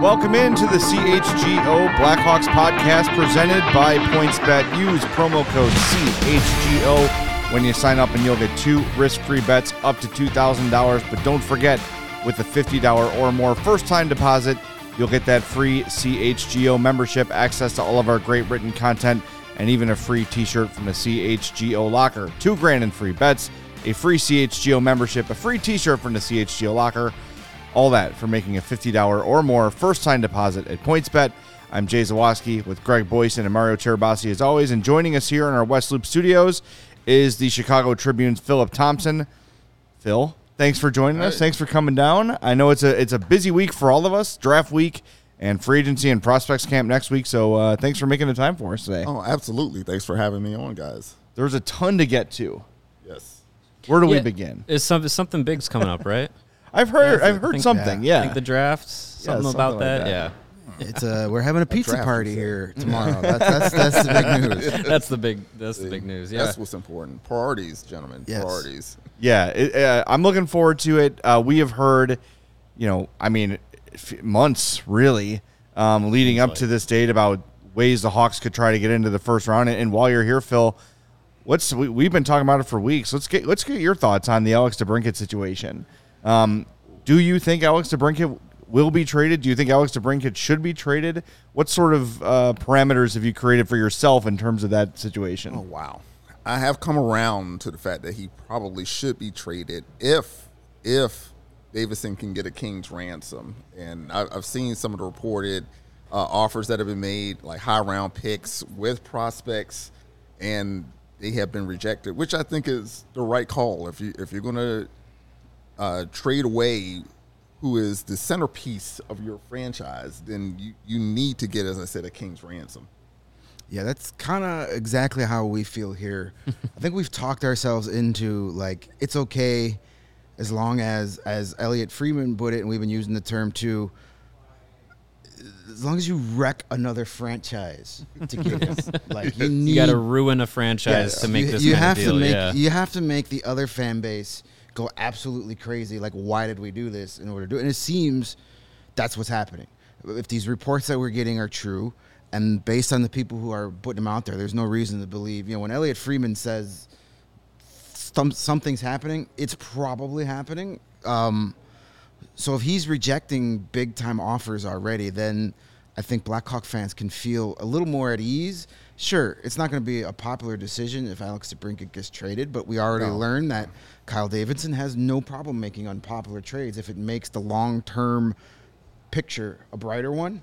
Welcome into the CHGO Blackhawks podcast presented by PointsBet. Use promo code CHGO when you sign up, and you'll get two risk-free bets up to two thousand dollars. But don't forget, with a fifty dollar or more first-time deposit, you'll get that free CHGO membership, access to all of our great written content, and even a free T-shirt from the CHGO locker. Two grand in free bets, a free CHGO membership, a free T-shirt from the CHGO locker. All that for making a $50 or more first time deposit at PointsBet. I'm Jay Zawaski with Greg Boysen and Mario Tirabassi as always. And joining us here in our West Loop studios is the Chicago Tribune's Philip Thompson. Phil, thanks for joining us. Thanks for coming down. I know it's a it's a busy week for all of us, draft week and free agency and prospects camp next week. So uh, thanks for making the time for us today. Oh, absolutely. Thanks for having me on, guys. There's a ton to get to. Yes. Where do we begin? Is some, something big's coming up, right? I've heard Yeah, I I've heard think- something. I Yeah. think the draft, something something about like that. that. Yeah, It's uh, we're having a pizza draft, party here tomorrow. That's, that's that's the big news. that's the big that's the big news. Yeah, That's what's important. Priorities, gentlemen. Yes. Priorities. Yeah, it, uh, I'm looking forward to it. Uh, we have heard, you know, I mean, f- months really um, leading up to this date about ways the Hawks could try to get into the first round. And, and while you're here, Phil, what's we, we've been talking about it for weeks. Let's get let's get your thoughts on the Alex DeBrincat situation. Um, do you think Alex DeBrincat will be traded? Do you think Alex DeBrincat should be traded? What sort of uh, parameters have you created for yourself in terms of that situation? Oh, wow. I have come around to the fact that he probably should be traded if if Davidson can get a king's ransom. And I, I've seen some of the reported uh, offers that have been made, like high round picks with prospects, and they have been rejected, which I think is the right call. If you if you're going to uh, trade away who is the centerpiece of your franchise, then you, you need to get, as I said, a king's ransom. Yeah, that's kind of exactly how we feel here. I think we've talked ourselves into like it's okay as long as as Elliotte Friedman put it, and we've been using the term too. As long as you wreck another franchise to get it, like you need you got to ruin a franchise Yes. to make you, this you kind have of deal. to make yeah, you have to make the other fan base go absolutely crazy like why did we do this in order to do it? And it seems that's what's happening. If these reports that we're getting are true and based on the people who are putting them out there there's no reason to believe you know when elliotte friedman says some, something's happening it's probably happening. Um, so if he's rejecting big time offers already, then I think Blackhawk fans can feel a little more at ease. Sure, it's not going to be a popular decision if Alex DeBrincat gets traded, but we already learned that Kyle Davidson has no problem making unpopular trades if it makes the long term picture a brighter one.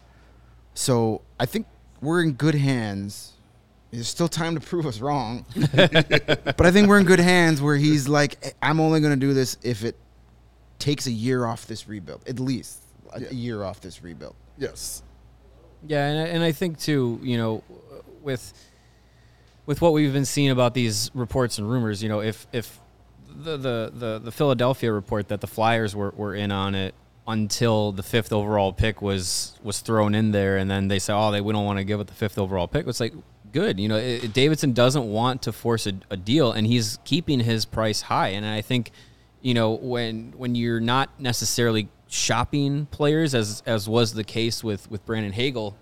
So I think we're in good hands. There's still time to prove us wrong, but I think we're in good hands where he's like, I'm only going to do this if it takes a year off this rebuild, at least a, a year off this rebuild. Yes. yeah, and I, and I think too, you know, with with what we've been seeing about these reports and rumors, you know, if if the the the, the Philadelphia report that the Flyers were, were in on it until the fifth overall pick was was thrown in there, and then they say, oh, they we don't want to give it the fifth overall pick. It's like good, you know, it, Davidson doesn't want to force a, a deal, and he's keeping his price high, and I think, you know, when when you're not necessarily shopping players as as was the case with with Brandon Hagel,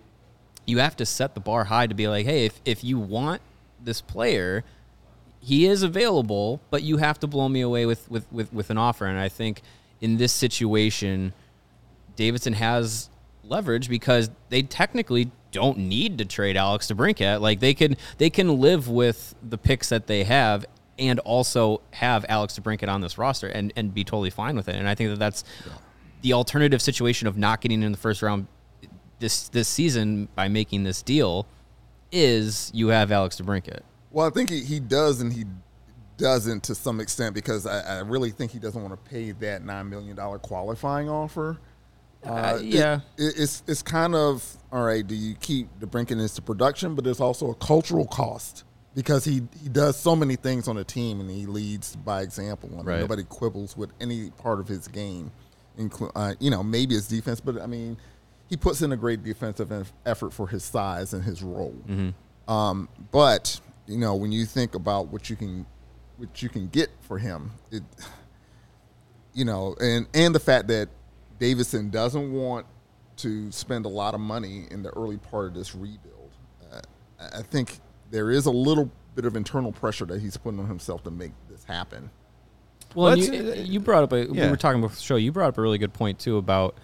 you have to set the bar high to be like, hey, if if you want this player, he is available, but you have to blow me away with with with, with an offer. And I think in this situation, Davidson has leverage because they technically don't need to trade Alex DeBrincat. Like they can they can live with the picks that they have and also have Alex DeBrincat on this roster and and be totally fine with it. And I think that that's the alternative situation of not getting in the first round this this season by making this deal is you have Alex DeBrincat. Well, I think he, he does and he doesn't to some extent because I, I really think he doesn't want to pay that nine million dollar qualifying offer. Uh, yeah. it- it- it's it's kind of all right. Do you keep the Brinken into production, but there's also a cultural cost because he he does so many things on the team and he leads by example. I mean, Right. Nobody quibbles with any part of his game, inclu- uh, you know, maybe his defense, but I mean, he puts in a great defensive effort for his size and his role. Um, but you know, when you think about what you can what you can get for him, it you know, and and the fact that Davidson doesn't want to spend a lot of money in the early part of this rebuild. Uh, I I think there is a little bit of internal pressure that he's putting on himself to make this happen. Well, Well, you, you brought up a we were talking before the show. You brought up a really good point too about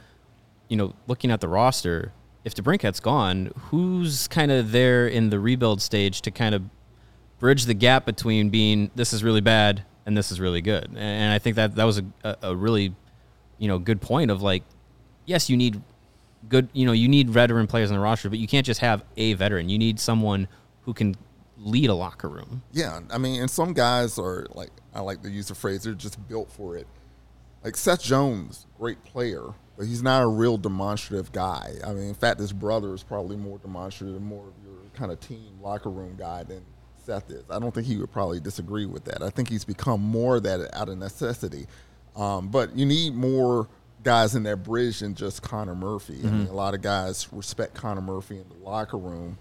you know looking at the roster. If DeBrincat's gone, who's kind of there in the rebuild stage to kind of bridge the gap between being this is really bad and this is really good? And I think that that was a, a, really you know good point of like yes you need good you know you need veteran players on the roster, but you can't just have a veteran. You need someone who can lead a locker room. Yeah, I mean, and some guys are like I like to use the phrase they're just built for it. Like Seth Jones, great player, but he's not a real demonstrative guy. I mean, in fact, his brother is probably more demonstrative, more of your kind of team locker room guy than Seth is. I don't think he would probably disagree with that. I think he's become more of that out of necessity. Um, but you need more guys in that bridge than just Connor Murphy. I mean, a lot of guys respect Connor Murphy in the locker room.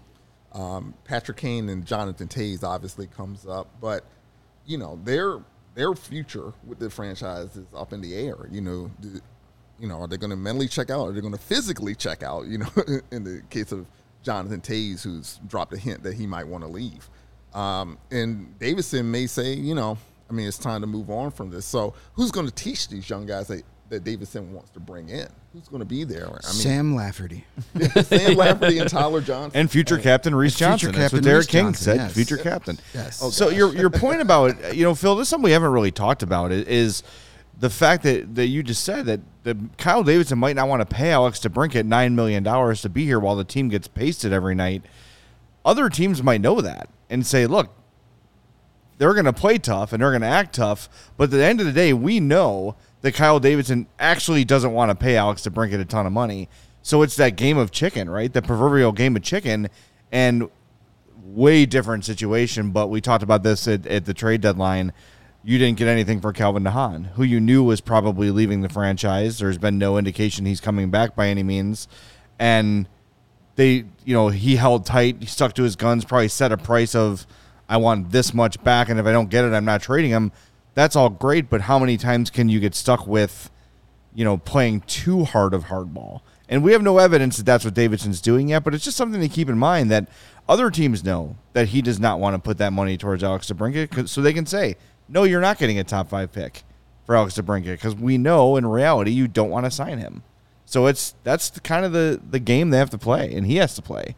Um, Patrick Kane and Jonathan Toews obviously comes up, but you know their their future with the franchise is up in the air. You know, do- you know, are they going to mentally check out? Are they going to physically check out? You know, in the case of Jonathan Toews, who's dropped a hint that he might want to leave, um, and Davidson may say, you know, I mean, it's time to move on from this. So, who's going to teach these young guys that, that Davidson wants to bring in? Who's going to be there? I mean, Sam Lafferty. Sam Lafferty and Tyler Johnson. And future captain Reese future Johnson. That's what Derek Reese King Johnson, said. yes. Future captain. Yes. Oh, so your your point about you know Phil, this is something we haven't really talked about i- is the fact that, that you just said that the Kyle Davidson might not want to pay Alex DeBrincat nine million dollars to be here while the team gets pasted every night. Other teams might know that and say, look, they're going to play tough and they're going to act tough. But at the end of the day, we know that Kyle Davidson actually doesn't want to pay Alex DeBrincat a ton of money. So it's that game of chicken, right? The proverbial game of chicken. And way different situation, but we talked about this at, at the trade deadline. You didn't get anything for Calvin de Haan, who you knew was probably leaving the franchise. There's been no indication he's coming back by any means. And they, you know, he held tight, he stuck to his guns, probably set a price of, I want this much back, and if I don't get it, I'm not trading him. That's all great, but how many times can you get stuck with, you know, playing too hard of hardball? And we have no evidence that that's what Davidson's doing yet, but it's just something to keep in mind that other teams know that he does not want to put that money towards Alex DeBrincat, so they can say, no, you're not getting a top five pick for Alex DeBrincat because we know in reality you don't want to sign him. So it's that's the, kind of the the game they have to play, and he has to play.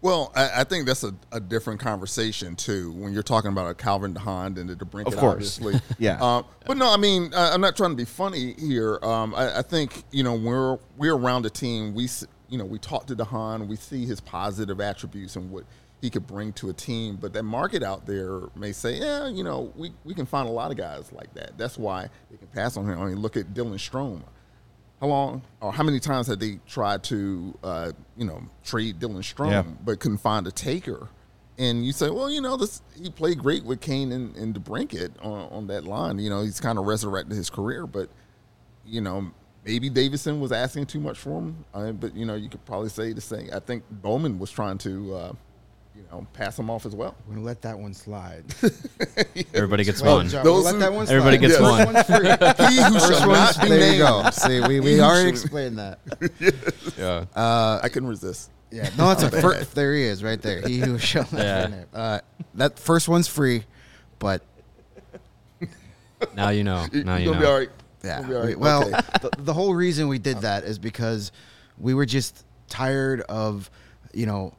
Well, I, I think that's a, a different conversation too. When you're talking about a Calvin de Haan and the DeBrincat, Of course. obviously, Yeah. Uh, but no, I mean, I, I'm not trying to be funny here. Um, I, I think you know we're we're around the team. We you know we talk to de Haan, we see his positive attributes and what he could bring to a team. But that market out there may say, yeah, you know, we, we can find a lot of guys like that. That's why they can pass on him. I mean, look at Dylan Strome how long or how many times had they tried to uh, you know trade Dylan Strome Yeah. but couldn't find a taker? And you say, well, you know, this he played great with Kane and, and DeBrincat on, on that line. You know, he's kind of resurrected his career, but you know, maybe Davidson was asking too much for him. Uh, but you know, you could probably say the same. I think Bowman was trying to, uh, you know, pass them off as well. We're gonna let that one slide. Everybody gets Well, one. John, Those we'll who- let that one slide. Everybody gets First one. He who First shall one's, not be there named. you go. See, we, we He already should- explained that. Yeah. I couldn't resist. Yeah, no, that's a first. There he is, right there. He who shall not Yeah. be named. Uh, that first one's free, but Now you know. You- Now you you gonna know. be all right. Yeah. Gonna be all right. Well, Okay. the, the whole reason we did that is because we were just tired of, you know,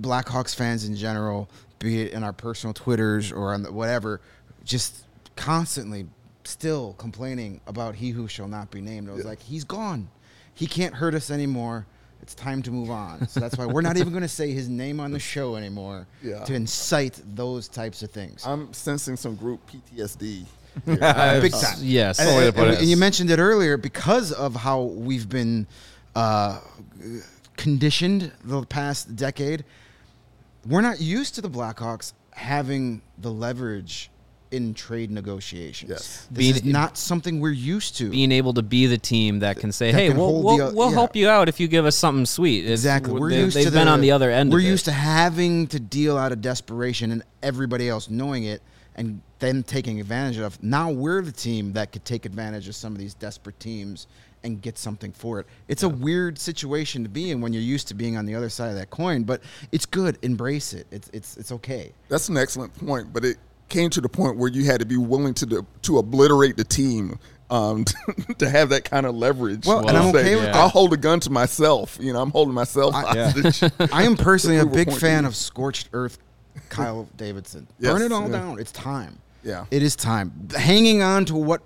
Blackhawks fans in general, be it in our personal Twitters or on the, whatever, just constantly still complaining about he who shall not be named. I was like, he's gone. He can't hurt us anymore. It's time to move on. So that's why we're not even going to say his name on the show anymore Yeah. to incite those types of things. I'm sensing some group PTSD. Uh, Big time. Yes. And, way and- and you mentioned it earlier because of how we've been uh, conditioned the past decade. We're not used to the Blackhawks having the leverage in trade negotiations. Yes. This Being- is not something we're used to. being able to be the team that can say, That "Hey, can we'll, we'll, the we'll yeah. help you out if you give us something sweet." It's- Exactly. We're they, used they've to been the, on the other end. We're of it. used to having to deal out of desperation and everybody else knowing it and then taking advantage of. Now we're the team that could take advantage of some of these desperate teams and get something for it. It's a weird situation to be in when you're used to being on the other side of that coin, but it's good. Embrace it. It's it's it's okay. That's an excellent point, but it came to the point where you had to be willing to do, to obliterate the team um, to have that kind of leverage. Well, and I'm okay with that. I'll hold a gun to myself. You know, I'm holding myself I- hostage. I am personally a big fan of scorched earth Kyle Davidson. Yes, Burn it all yeah. down. It's time. Yeah. It is time. Hanging on to what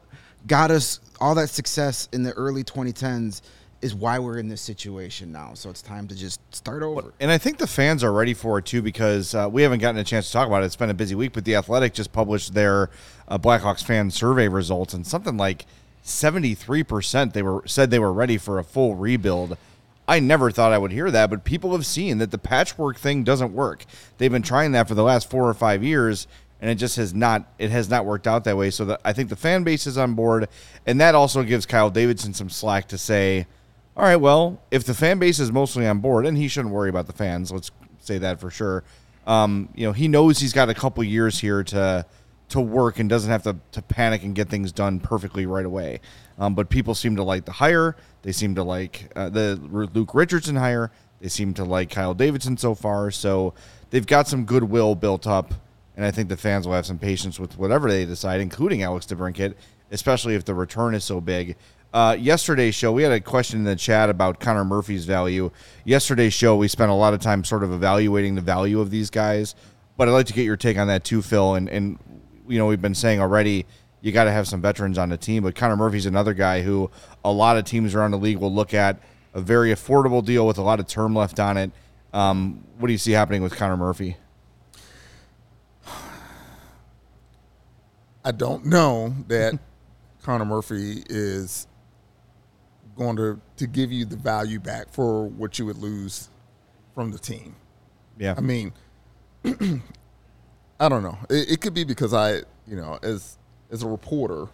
got us all that success in the early 2010s is why we're in this situation now. So it's time to just start over. And I think the fans are ready for it too because uh, we haven't gotten a chance to talk about it. It's been a busy week, but the Athletic just published their uh, Blackhawks fan survey results, and something like seventy-three percent they were said they were ready for a full rebuild. I never thought I would hear that, but people have seen that the patchwork thing doesn't work. They've been trying that for the last four or five years, and it just has not. It has not worked out that way. So that I think the fan base is on board, and that also gives Kyle Davidson some slack to say, all right, well, if the fan base is mostly on board, and he shouldn't worry about the fans, let's say that for sure. Um, you know, he knows he's got a couple years here to to work and doesn't have to, to panic and get things done perfectly right away. Um, but people seem to like the hire. They seem to like uh, the Luke Richardson hire. They seem to like Kyle Davidson so far. So they've got some goodwill built up, and I think the fans will have some patience with whatever they decide, including Alex DeBrincat, especially if the return is so big. Uh, yesterday's show, we had a question in the chat about Connor Murphy's value. Yesterday's show, we spent a lot of time sort of evaluating the value of these guys, but I'd like to get your take on that too, Phil. And, and you know, we've been saying already, you got to have some veterans on the team, but Connor Murphy's another guy who a lot of teams around the league will look at a very affordable deal with a lot of term left on it. Um, what do you see happening with Connor Murphy? I don't know that Connor Murphy is going to to give you the value back for what you would lose from the team. Yeah. I mean, I don't know. It, it could be because I, you know, as as a reporter,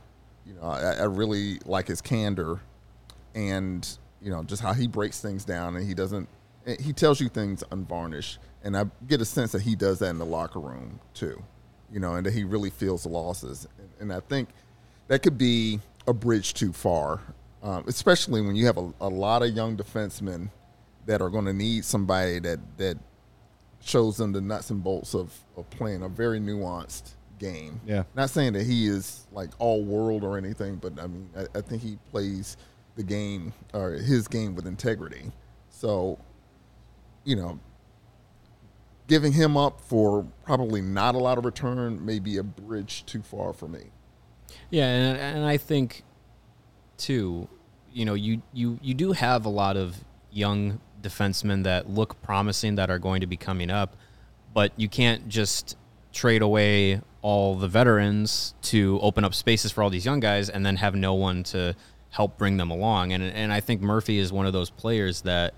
you know, I, I really like his candor, and you know, just how he breaks things down, and he doesn't. Eh, he tells you things unvarnished, and I get a sense that he does that in the locker room too, you know, and that he really feels the losses, and, and I think that could be a bridge too far, um, especially when you have a, a lot of young defensemen that are going to need somebody that that shows them the nuts and bolts of, of playing a very nuanced game. Yeah. Not saying that he is like all world or anything, but I mean, I, I think he plays the game or his game with integrity. So, you know, giving him up for probably not a lot of return may be a bridge too far for me. Yeah, and, and I think too, you know, you, you you do have a lot of young defensemen that look promising that are going to be coming up, but you can't just trade away all the veterans to open up spaces for all these young guys and then have no one to help bring them along. And and I think Murphy is one of those players that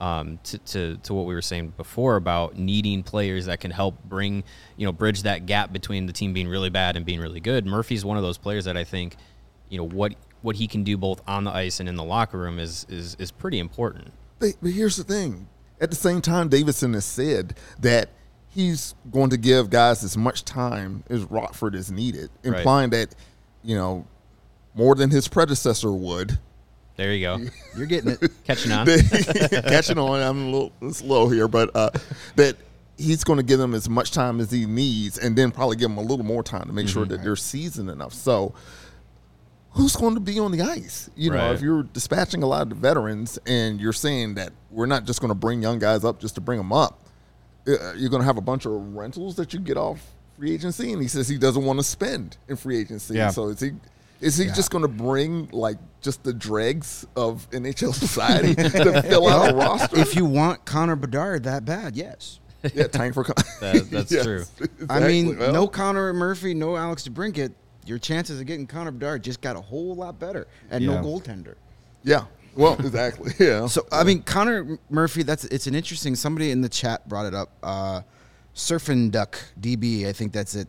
um, to, to, to what we were saying before about needing players that can help bring, you know, bridge that gap between the team being really bad and being really good. Murphy's one of those players that I think, you know, what what he can do both on the ice and in the locker room is is, is pretty important. But, but here's the thing. At the same time, Davidson has said that he's going to give guys as much time as Rockford is needed, Right. implying that, you know, more than his predecessor would. There you go, You're getting it. catching on. Catching on, I'm a little slow here, but uh, that he's going to give them as much time as he needs, and then probably give them a little more time to make sure Mm-hmm. that they're seasoned enough. So, who's going to be on the ice? You know, if you're dispatching a lot of the veterans and you're saying that we're not just going to bring young guys up just to bring them up, uh, you're going to have a bunch of rentals that you get off free agency, and he says he doesn't want to spend in free agency. Yeah. So is he? Is he just going to bring like just the dregs of NHL society to fill out a roster? if you want Connor Bedard that bad, yes. yeah, tank for. That- that's true. I mean. Well, no Connor Murphy, no Alex DeBrincat. Your chances of getting Connor Bedard just got a whole lot better, and Yeah. no goaltender. Yeah. Well, exactly. Yeah. So I mean, Connor Murphy. That's it's an interesting. Somebody in the chat brought it up. Uh, Surfing Duck DB. I think that's it.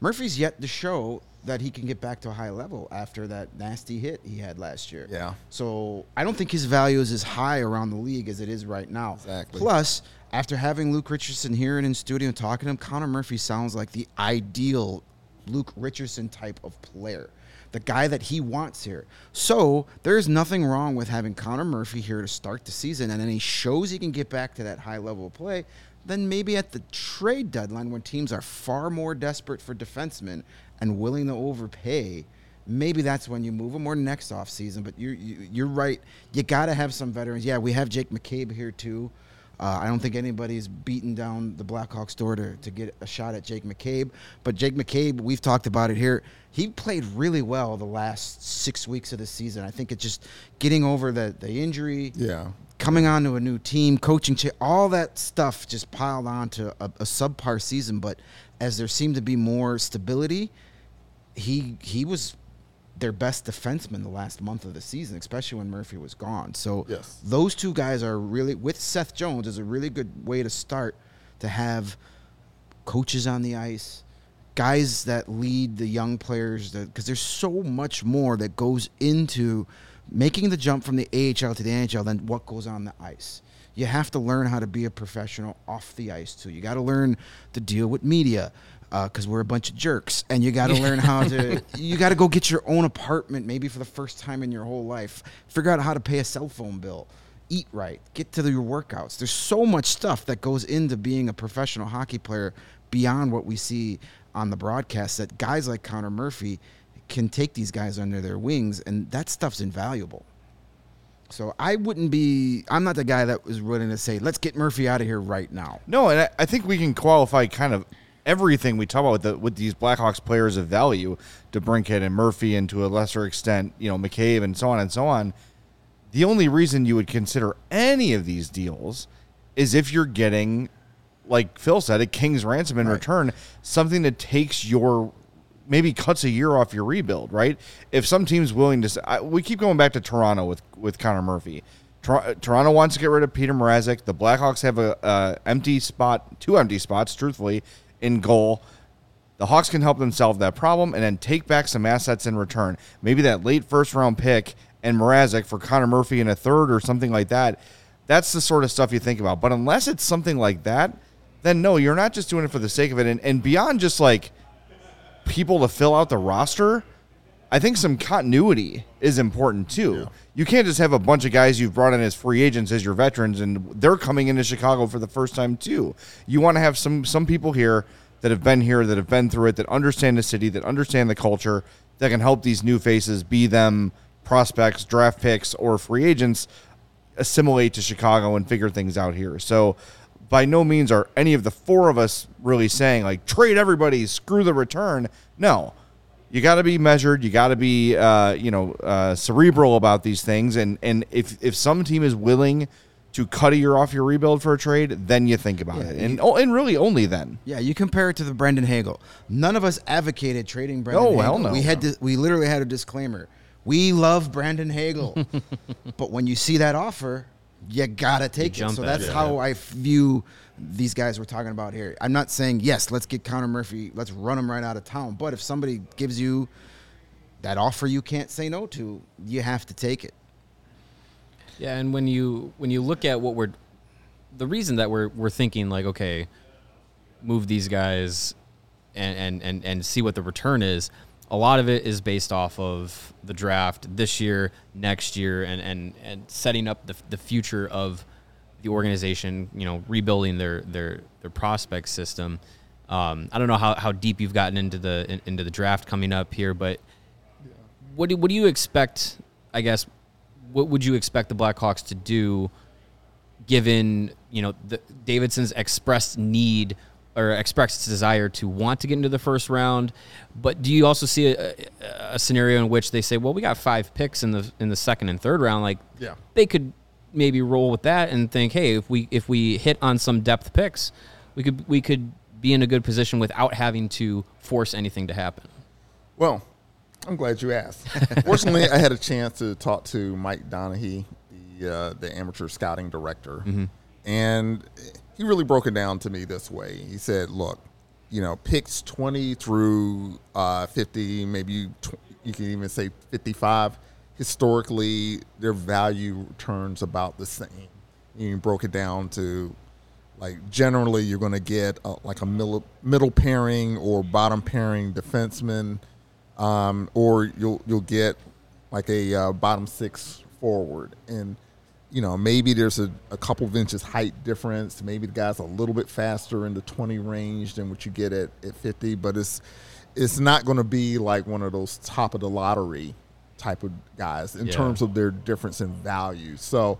Murphy's yet to show that he can get back to a high level after that nasty hit he had last year. Yeah. So I don't think his value is as high around the league as it is right now. Exactly. Plus, after having Luke Richardson here and in studio and talking to him, Connor Murphy sounds like the ideal Luke Richardson type of player. The guy that he wants here. So there's nothing wrong with having Connor Murphy here to start the season, and then he shows he can get back to that high level of play. Then maybe at the trade deadline, when teams are far more desperate for defensemen and willing to overpay, maybe that's when you move them or next offseason. But you're, you, you're right. You got to have some veterans. Yeah, we have Jake McCabe here too. Uh, I don't think anybody's beaten down the Blackhawks door to, to get a shot at Jake McCabe. But Jake McCabe, we've talked about it here. He played really well the last six weeks of the season. I think it's just getting over the, the injury, yeah. Coming on to a new team, coaching, all that stuff just piled onto a, a subpar season. But as there seemed to be more stability, he he was their best defenseman the last month of the season, especially when Murphy was gone. So Yes. those two guys are really with Seth Jones is a really good way to start to have coaches on the ice, guys that lead the young players because there's so much more that goes into making the jump from the AHL to the NHL then what goes on the ice. You have to learn how to be a professional off the ice too. You got to learn to deal with media uh, because we're a bunch of jerks, and you got to learn how to. You got to go get your own apartment, maybe for the first time in your whole life. Figure out how to pay a cell phone bill eat right, get to your workouts. There's so much stuff that goes into being a professional hockey player beyond what we see on the broadcast that guys like Connor Murphy can take these guys under their wings, and that stuff's invaluable. So I wouldn't be. I'm not the guy that was willing to say, "Let's get Murphy out of here right now." No, and I, I think we can qualify kind of everything we talk about with, the, with these Blackhawks players of value, to DeBrincat and Murphy, and to a lesser extent, you know, McCabe and so on and so on. The only reason you would consider any of these deals is if you're getting, like Phil said, a king's ransom in return, something that takes your maybe cuts a year off your rebuild, right? If some team's willing to, I, we keep going back to Toronto with with Connor Murphy. Tor- uh, Toronto wants to get rid of Petr Mrazek. The Blackhawks have a, a empty spot, two empty spots, truthfully, in goal. The Hawks can help them solve that problem and then take back some assets in return. Maybe that late first round pick and Mrazek for Connor Murphy in a third or something like that. That's the sort of stuff you think about. But unless it's something like that, then no, you're not just doing it for the sake of it. And, and beyond just like people to fill out the roster, I think some continuity is important too. You can't just have a bunch of guys you've brought in as free agents as your veterans and they're coming into Chicago for the first time too. You want to have some some people here that have been here, that have been through it, that understand the city, that understand the culture, that can help these new faces, be them prospects, draft picks, or free agents, assimilate to Chicago and figure things out here. So by no means are any of the four of us really saying like trade everybody, screw the return. No, you got to be measured. You got to be uh, you know uh, cerebral about these things. And and if if some team is willing to cut a year off your rebuild for a trade, then you think about it. And oh, and really only then. Yeah, you compare it to the Brandon Hagel. None of us advocated trading Brandon. No, Hagel. hell no. We had to, we literally had a disclaimer. We love Brandon Hagel, but when you see that offer, you gotta take it. So that's it, how I view these guys we're talking about here. I'm not saying yes, let's get Connor Murphy, let's run him right out of town. But if somebody gives you that offer you can't say no to, you have to take it. Yeah, and when you when you look at what we're the reason that we're we're thinking like okay, move these guys and and and, and see what the return is. A lot of it is based off of the draft this year, next year, and and and setting up the the future of the organization, you know, rebuilding their their their prospect system. Um, I don't know how, how deep you've gotten into the in, into the draft coming up here, but what do what do you expect? I guess what would you expect the Blackhawks to do, given you know the, Davidson's expressed need or expressed desire to want to get into the first round, but do you also see a, a scenario in which they say, well, we got five picks in the in the second and third round, like Yeah. they could maybe roll with that and think, hey, if we if we hit on some depth picks, we could we could be in a good position without having to force anything to happen. Well, I'm glad you asked. Fortunately, I had a chance to talk to Mike Doneghey, the uh, the amateur scouting director, and he really broke it down to me this way. He said, "Look, you know, picks 20 through uh, 50, maybe tw- you can even say 55. Historically, their value returns about the same. You broke it down to like generally you're going to get uh like a middle, middle pairing or bottom pairing defenseman, um, or you'll you'll get like a uh, bottom six forward, and you know maybe there's a, a couple of inches height difference. Maybe the guy's a little bit faster in the 20 range than what you get at, at 50, but it's it's not going to be like one of those top of the lottery type of guys in Yeah. terms of their difference in value. So.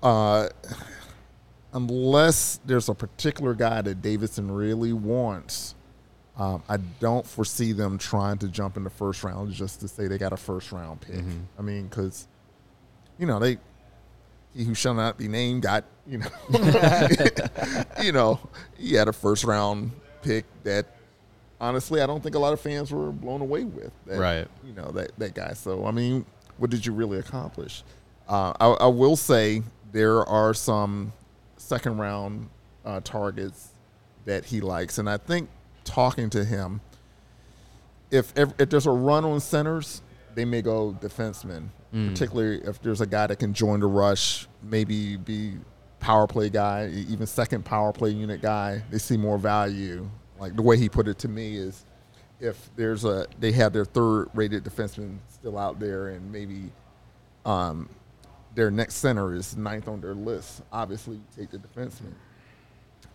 Uh, unless there's a particular guy that Davidson really wants, um, I don't foresee them trying to jump in the first round just to say they got a first round pick. I mean, because you know they he who shall not be named got you know you know he had a first round pick that honestly I don't think a lot of fans were blown away with. That, Right. You know that that guy. So I mean, what did you really accomplish? Uh, I, I will say there are some second round uh, targets that he likes, and I think talking to him, if if, if there's a run on centers, they may go defenseman, particularly if there's a guy that can join the rush, maybe be power play guy, even second power play unit guy. They see more value. Like the way he put it to me is, if there's a they have their third rated defenseman still out there, and maybe um, their next center is ninth on their list. Obviously, you take the defenseman.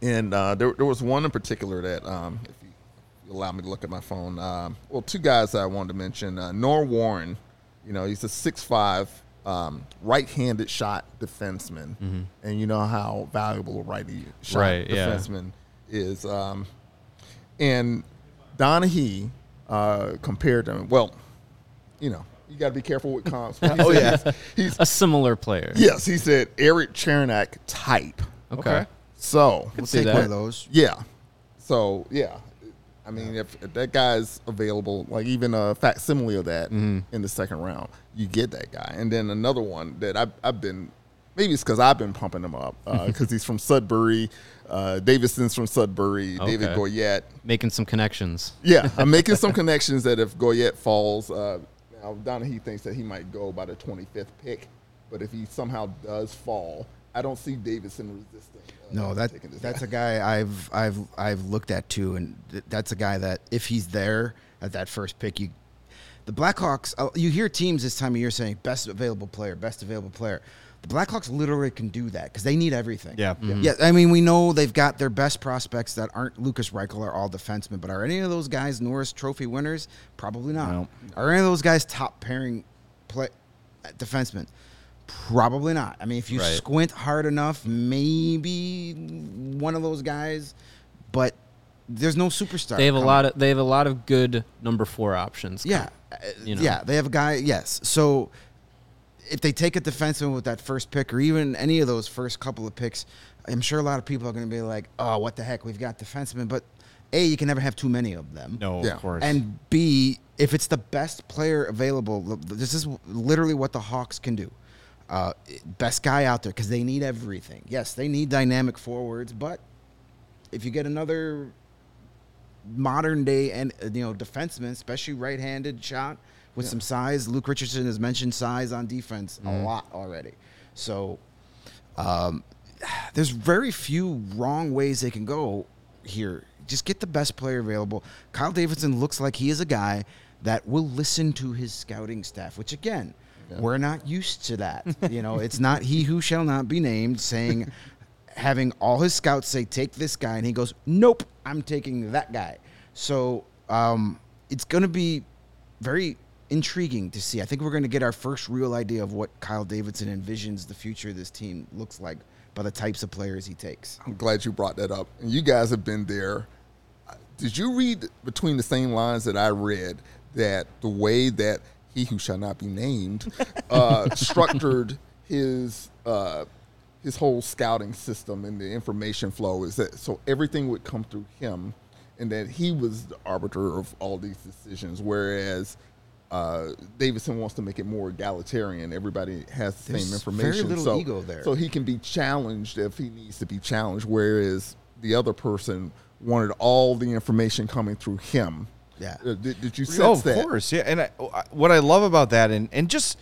And uh, there, there was one in particular that, um, if you, allow me to look at my phone, um, well, two guys I wanted to mention. Uh, Noah Warren, you know, he's a six-five um, right-handed shot defenseman, and you know how valuable a righty shot Right, yeah. defenseman is. Um, and Doneghey uh, compared to him. Well, you know, you got to be careful with comps. oh yeah, he's, A similar player. yes. He said Erik Cernak type. Okay. So We'll take that. one of those. yeah, so yeah, I mean, if, if that guy's available, like even a facsimile of that Mm-hmm. in the second round, you get that guy. And then another one that I've, I've been, maybe it's because I've been pumping him up because he's from Sudbury. Uh, Davidson's from Sudbury. David Goyette. Making some connections. Yeah, I'm making some connections that if Goyette falls, uh, now Doneghey thinks that he might go by the 25th pick, but if he somehow does fall, I don't see Davidson resisting. No, that that's a guy I've I've I've looked at too, and th- that's a guy that if he's there at that first pick, you the Blackhawks. uh, You hear teams this time of year saying best available player, best available player. The Blackhawks literally can do that because they need everything. Yeah. Mhm. yeah. I mean, we know they've got their best prospects that aren't Lukas Reichel are all defensemen, but are any of those guys Norris Trophy winners? Probably not. No. Are any of those guys top pairing play defensemen? Probably not. I mean, if you Right. squint hard enough, maybe one of those guys, but there's no superstar. They have a lot of they have a lot of good number four options. Yeah, uh, you know. yeah. They have a guy. Yes. So if they take a defenseman with that first pick, or even any of those first couple of picks, I'm sure a lot of people are going to be like, "Oh, what the heck? We've got defensemen." But a, you can never have too many of them. No, Yeah. of course. And B, if it's the best player available, this is literally what the Hawks can do. Uh, best guy out there because they need everything. Yes, they need dynamic forwards, but if you get another modern day and uh, you know defenseman, especially right-handed shot with some size, Luke Richardson has mentioned size on defense a lot already. So um, there's very few wrong ways they can go here. Just get the best player available. Kyle Davidson looks like he is a guy that will listen to his scouting staff, which again, We're not used to that. you know, it's not he who shall not be named saying, having all his scouts say, take this guy. And he goes, nope, I'm taking that guy. So um, it's going to be very intriguing to see. I think we're going to get our first real idea of what Kyle Davidson envisions the future of this team looks like by the types of players he takes. I'm glad you brought that up. And you guys have been there. Did you read between the same lines that I read that the way that he who shall not be named uh, structured his uh, his whole scouting system and the information flow is that so everything would come through him, and that he was the arbiter of all these decisions, whereas. Uh, Davidson wants to make it more egalitarian. Everybody has the There's same very information. little so, ego there. So he can be challenged if he needs to be challenged, whereas the other person wanted all the information coming through him. Yeah. Uh, did, did you sense Oh, of that? course, yeah. And I, I- what I love about that, and and just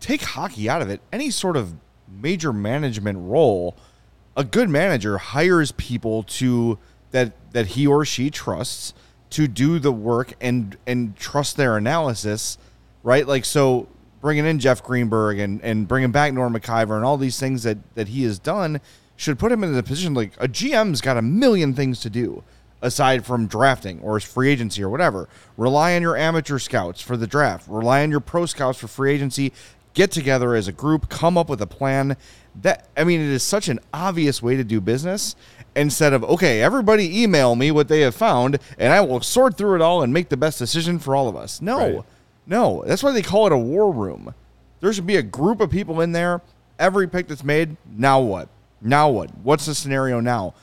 take hockey out of it, any sort of major management role, a good manager hires people to that that he or she trusts to do the work and and trust their analysis, right? Like so, bringing in Jeff Greenberg and and bringing back Norm Maciver and all these things that that he has done should put him in the position like a GM's got a million things to do aside from drafting or free agency or whatever. Rely on your amateur scouts for the draft. Rely on your pro scouts for free agency. Get together as a group, come up with a plan. That I mean, it is such an obvious way to do business instead of okay, everybody email me what they have found and I will sort through it all and make the best decision for all of us. No. Right. No, that's why they call it a war room. There should be a group of people in there. Every pick that's made, now what? Now what? What's the scenario now?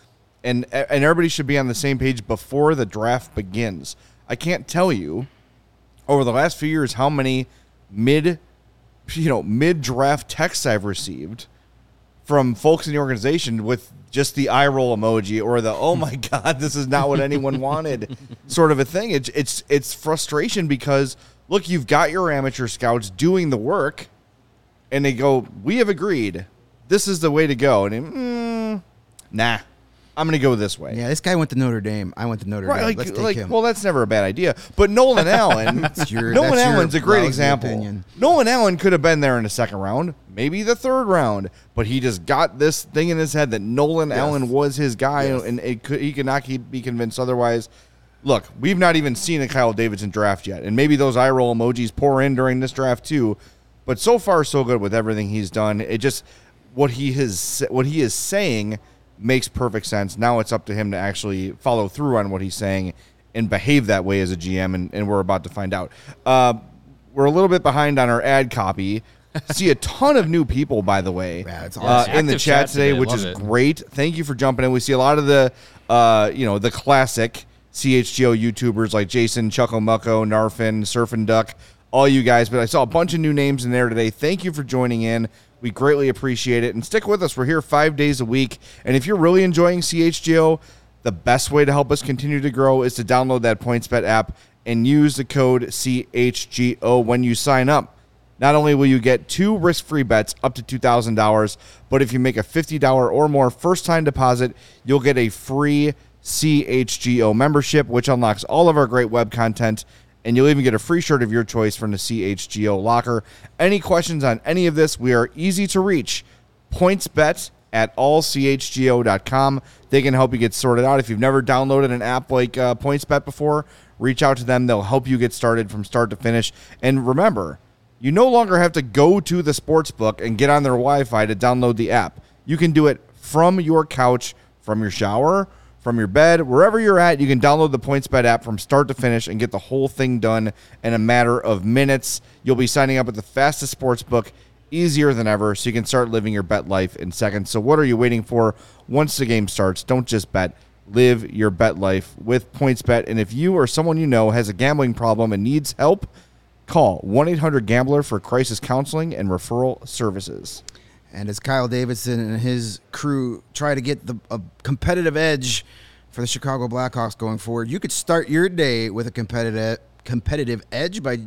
And and everybody should be on the same page before the draft begins. I can't tell you over the last few years how many mid you know, mid draft texts I've received from folks in the organization with just the eye roll emoji or the oh my god this is not what anyone wanted sort of a thing. It's it's it's frustration because look you've got your amateur scouts doing the work and they go we have agreed. This is the way to go. And mm, nah i'm gonna go this way Yeah, this guy went to Notre Dame. I went to Notre Right, Dame. like, Let's take like him. well, that's never a bad idea. But Nolan Allan, your- Nolan Allan's a great example. opinion. Nolan Allan could have been there in the second round, maybe the third round, but he just got this thing in his head that Nolan Allan was his guy, Yes. and it could, he could not keep, be convinced otherwise. Look, we've not even seen a Kyle Davidson draft yet, and maybe those eye roll emojis pour in during this draft too. But so far, so good with everything he's done. It just what he has what he is saying makes perfect sense. Now it's up to him to actually follow through on what he's saying and behave that way as a GM, and, and we're about to find out. Uh, we're a little bit behind on our ad copy. See a ton of new people, by the way, Yeah, it's uh, in the chat chat today, today, which love is it. great. Thank you for jumping in. We see a lot of the, uh, you know, the classic CHGO YouTubers like Jason, Chuckle Mucko, Narfin, Surf and Duck, all you guys. But I saw a bunch of new names in there today. Thank you for joining in. We greatly appreciate it. And stick with us. We're here five days a week. And if you're really enjoying CHGO, the best way to help us continue to grow is to download that PointsBet app and use the code CHGO when you sign up. Not only will you get two risk free bets up to $2,000, but if you make a $50 or more first time deposit, you'll get a free CHGO membership, which unlocks all of our great web content. And you'll even get a free shirt of your choice from the CHGO locker. Any questions on any of this? We are easy to reach. PointsBet at allchgo.com. They can help you get sorted out. If you've never downloaded an app like uh, PointsBet before, reach out to them. They'll help you get started from start to finish. And remember, you no longer have to go to the sports book and get on their Wi-Fi to download the app. You can do it from your couch, from your shower, from your bed, wherever you're at. You can download the PointsBet app from start to finish and get the whole thing done in a matter of minutes. You'll be signing up at the fastest sports book easier than ever so you can start living your bet life in seconds. So what are you waiting for? Once the game starts, don't just bet. Live your bet life with PointsBet. And if you or someone you know has a gambling problem and needs help, call 1-800-GAMBLER for crisis counseling and referral services. And as Kyle Davidson and his crew try to get the a competitive edge for the Chicago Blackhawks going forward, you could start your day with a competitive competitive edge by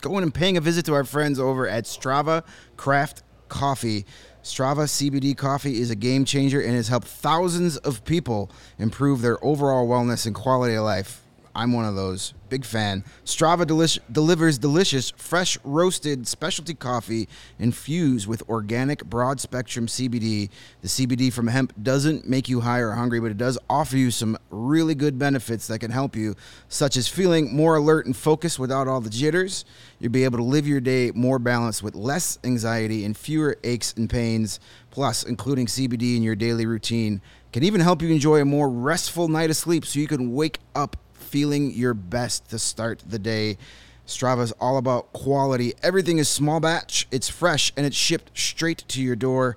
going and paying a visit to our friends over at Strava Craft Coffee. Strava CBD coffee is a game changer and has helped thousands of people improve their overall wellness and quality of life. I'm one of those. Big fan. Strava delish- delivers delicious, fresh roasted specialty coffee infused with organic broad spectrum CBD. The CBD from hemp doesn't make you high or hungry, but it does offer you some really good benefits that can help you, such as feeling more alert and focused without all the jitters. You'll be able to live your day more balanced with less anxiety and fewer aches and pains. Plus, including CBD in your daily routine can even help you enjoy a more restful night of sleep so you can wake up feeling your best to start the day. Strava is all about quality. Everything is small batch, it's fresh, and it's shipped straight to your door.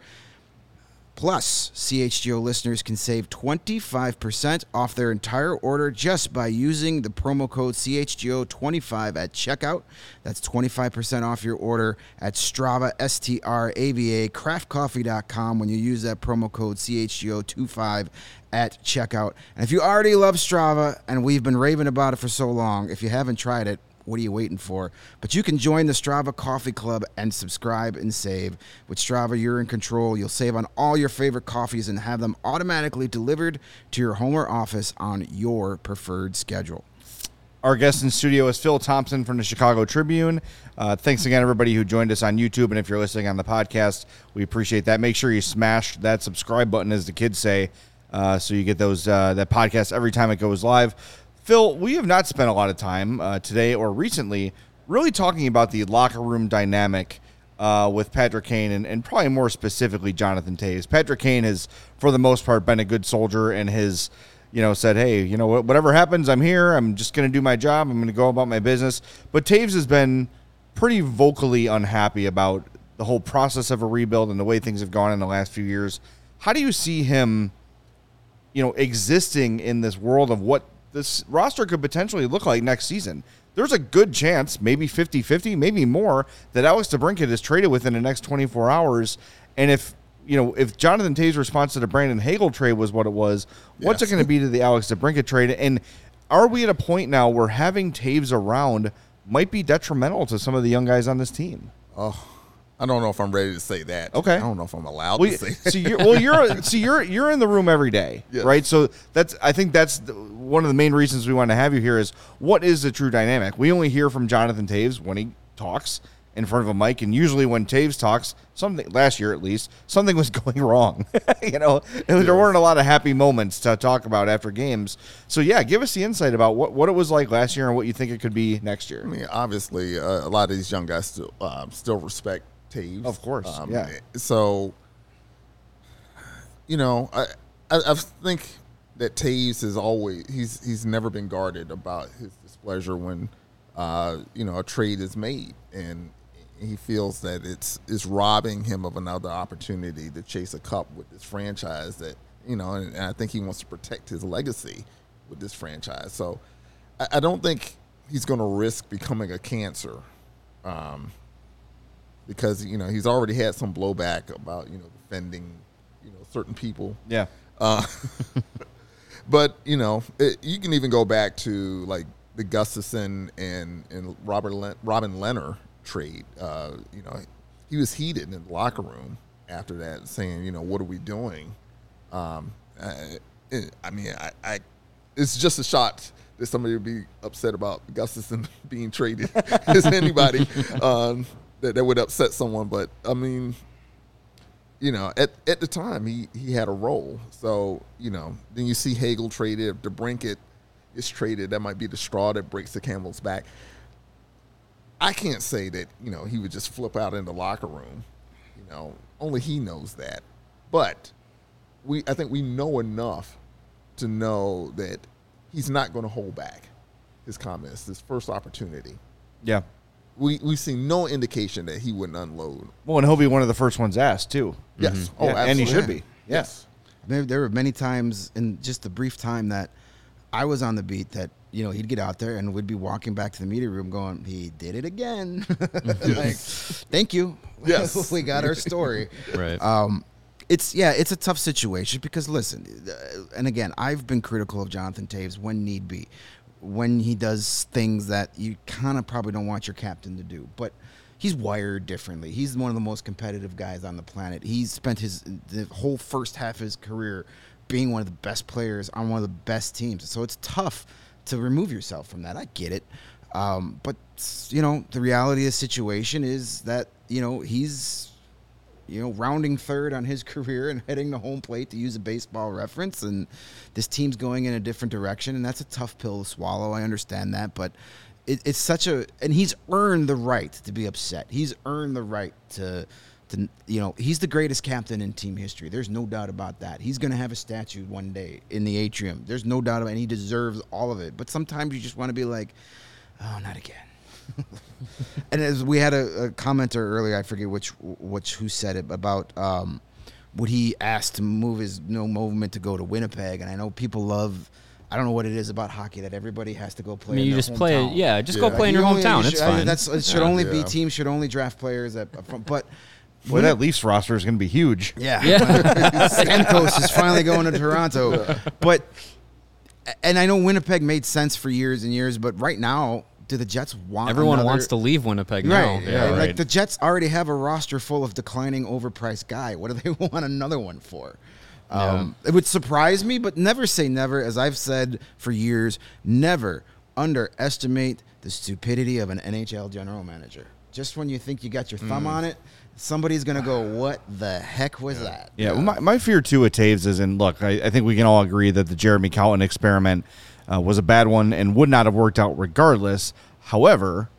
Plus, CHGO listeners can save 25% off their entire order just by using the promo code CHGO25 at checkout. That's 25% off your order at Strava, S-T-R-A-V-A, craftcoffee.com when you use that promo code CHGO25 at checkout. And if you already love Strava, and we've been raving about it for so long, if you haven't tried it, what are you waiting for? But you can join the Strava Coffee Club and subscribe and save. With Strava, you're in control. You'll save on all your favorite coffees and have them automatically delivered to your home or office on your preferred schedule. Our guest in studio is Phil Thompson from the Chicago Tribune. Uh, thanks again, everybody who joined us on YouTube. And if you're listening on the podcast, we appreciate that. Make sure you smash that subscribe button, as the kids say, uh, so you get those uh, that podcast every time it goes live. Phil, we have not spent a lot of time uh, today or recently really talking about the locker room dynamic uh, with Patrick Kane and, and probably more specifically Jonathan Toews. Patrick Kane has, for the most part, been a good soldier and has, you know, said, hey, you know, whatever happens, I'm here. I'm just going to do my job. I'm going to go about my business. But Toews has been pretty vocally unhappy about the whole process of a rebuild and the way things have gone in the last few years. How do you see him, you know, existing in this world of what this roster could potentially look like next season. There's a good chance, maybe 50 50, maybe more, that Alex DeBrincat is traded within the next 24 hours. And if you know, if Jonathan Toews' response to the Brandon Hagel trade was what it was, what's yes. it going to be to the Alex DeBrincat trade? And are we at a point now where having Toews around might be detrimental to some of the young guys on this team? Oh, I don't know if I'm ready to say that. Okay. I don't know if I'm allowed well, to say. So you're, well, you're so you're you're in the room every day, yes. right? So that's I think that's one of the main reasons we want to have you here is what is the true dynamic? We only hear from Jonathan Toews when he talks in front of a mic, and usually when Toews talks, something last year at least, something was going wrong. you know, yes. there weren't a lot of happy moments to talk about after games. So yeah, give us the insight about what, what it was like last year and what you think it could be next year. I mean, obviously, uh, a lot of these young guys still uh, still respect Toews, Of course, um, yeah. So, you know, I, I, I think that Toews is always he's he's never been guarded about his displeasure when, uh, you know, a trade is made, and he feels that it's is robbing him of another opportunity to chase a cup with this franchise that you know, and, and I think he wants to protect his legacy with this franchise. So, I, I don't think he's going to risk becoming a cancer. Um, because you know he's already had some blowback about you know defending you know certain people. Yeah. Uh, but you know it, you can even go back to like the Gustafsson and and Robert Len- Robin Lehner trade. Uh, you know he was heated in the locker room after that, saying you know what are we doing? Um, I, I mean I, I it's just a shot that somebody would be upset about Gustafsson being traded as anybody. Um, that, that would upset someone. But I mean, you know, at at the time he he had a role. So you know, then you see Hagel traded. If DeBrincat is traded, that might be the straw that breaks the camel's back. I can't say that you know he would just flip out in the locker room. You know, only he knows that. But we, I think we know enough to know that he's not going to hold back his comments. This first opportunity. Yeah we we've seen no indication that he wouldn't unload. Well, and he'll be one of the first ones asked too. Yes. Mm-hmm. Oh, yeah, and he should be. Yes. There, there were many times in just the brief time that I was on the beat that you know he'd get out there and we'd be walking back to the media room going, "He did it again." like, thank you. Yes, we got our story. right. Um, it's yeah, it's a tough situation because listen, uh, and again, I've been critical of Jonathan Toews when need be when he does things that you kind of probably don't want your captain to do. But he's wired differently. He's one of the most competitive guys on the planet. He's spent his the whole first half of his career being one of the best players on one of the best teams. So it's tough to remove yourself from that. I get it. Um, but you know, the reality of the situation is that you know he's you know rounding third on his career and heading to home plate to use a baseball reference, and this team's going in a different direction, and that's a tough pill to swallow. I understand that, but it, it's such a and he's earned the right to be upset. He's earned the right to. To, you know, he's the greatest captain in team history. There's no doubt about that. He's going to have a statue one day in the atrium. There's no doubt about it. And he deserves all of it. But sometimes you just want to be like, Oh, not again. and as we had a, a, commenter earlier, I forget which which who said it about um, would he ask to move his no movement to go to Winnipeg, and I know people love. I don't know what it is about hockey that everybody has to go play. I mean, you just hometown. play, yeah, just Yeah. go play in You your only- hometown. you It's I mean, fine. That's it. Should Yeah. only Yeah. be teams should only draft players that, from, but Boy, that Leafs roster is going to be huge. yeah, Yeah. Stamkos is finally going to Toronto, but and I know Winnipeg made sense for years and years, but right now, do the Jets want Everyone another- wants to leave Winnipeg now. Right. Yeah, Like the Jets already have a roster full of declining, overpriced guy. What do they want another one for? Um, It would surprise me, but never say never. As I've said for years, never underestimate the stupidity of an NHL general manager. Just when you think you got your thumb on it, somebody's gonna go, "What the heck was that?" Yeah, well, my, my fear too with Toews is, and look, I, I think we can all agree that the Jeremy Colliton experiment uh, was a bad one and would not have worked out regardless. However,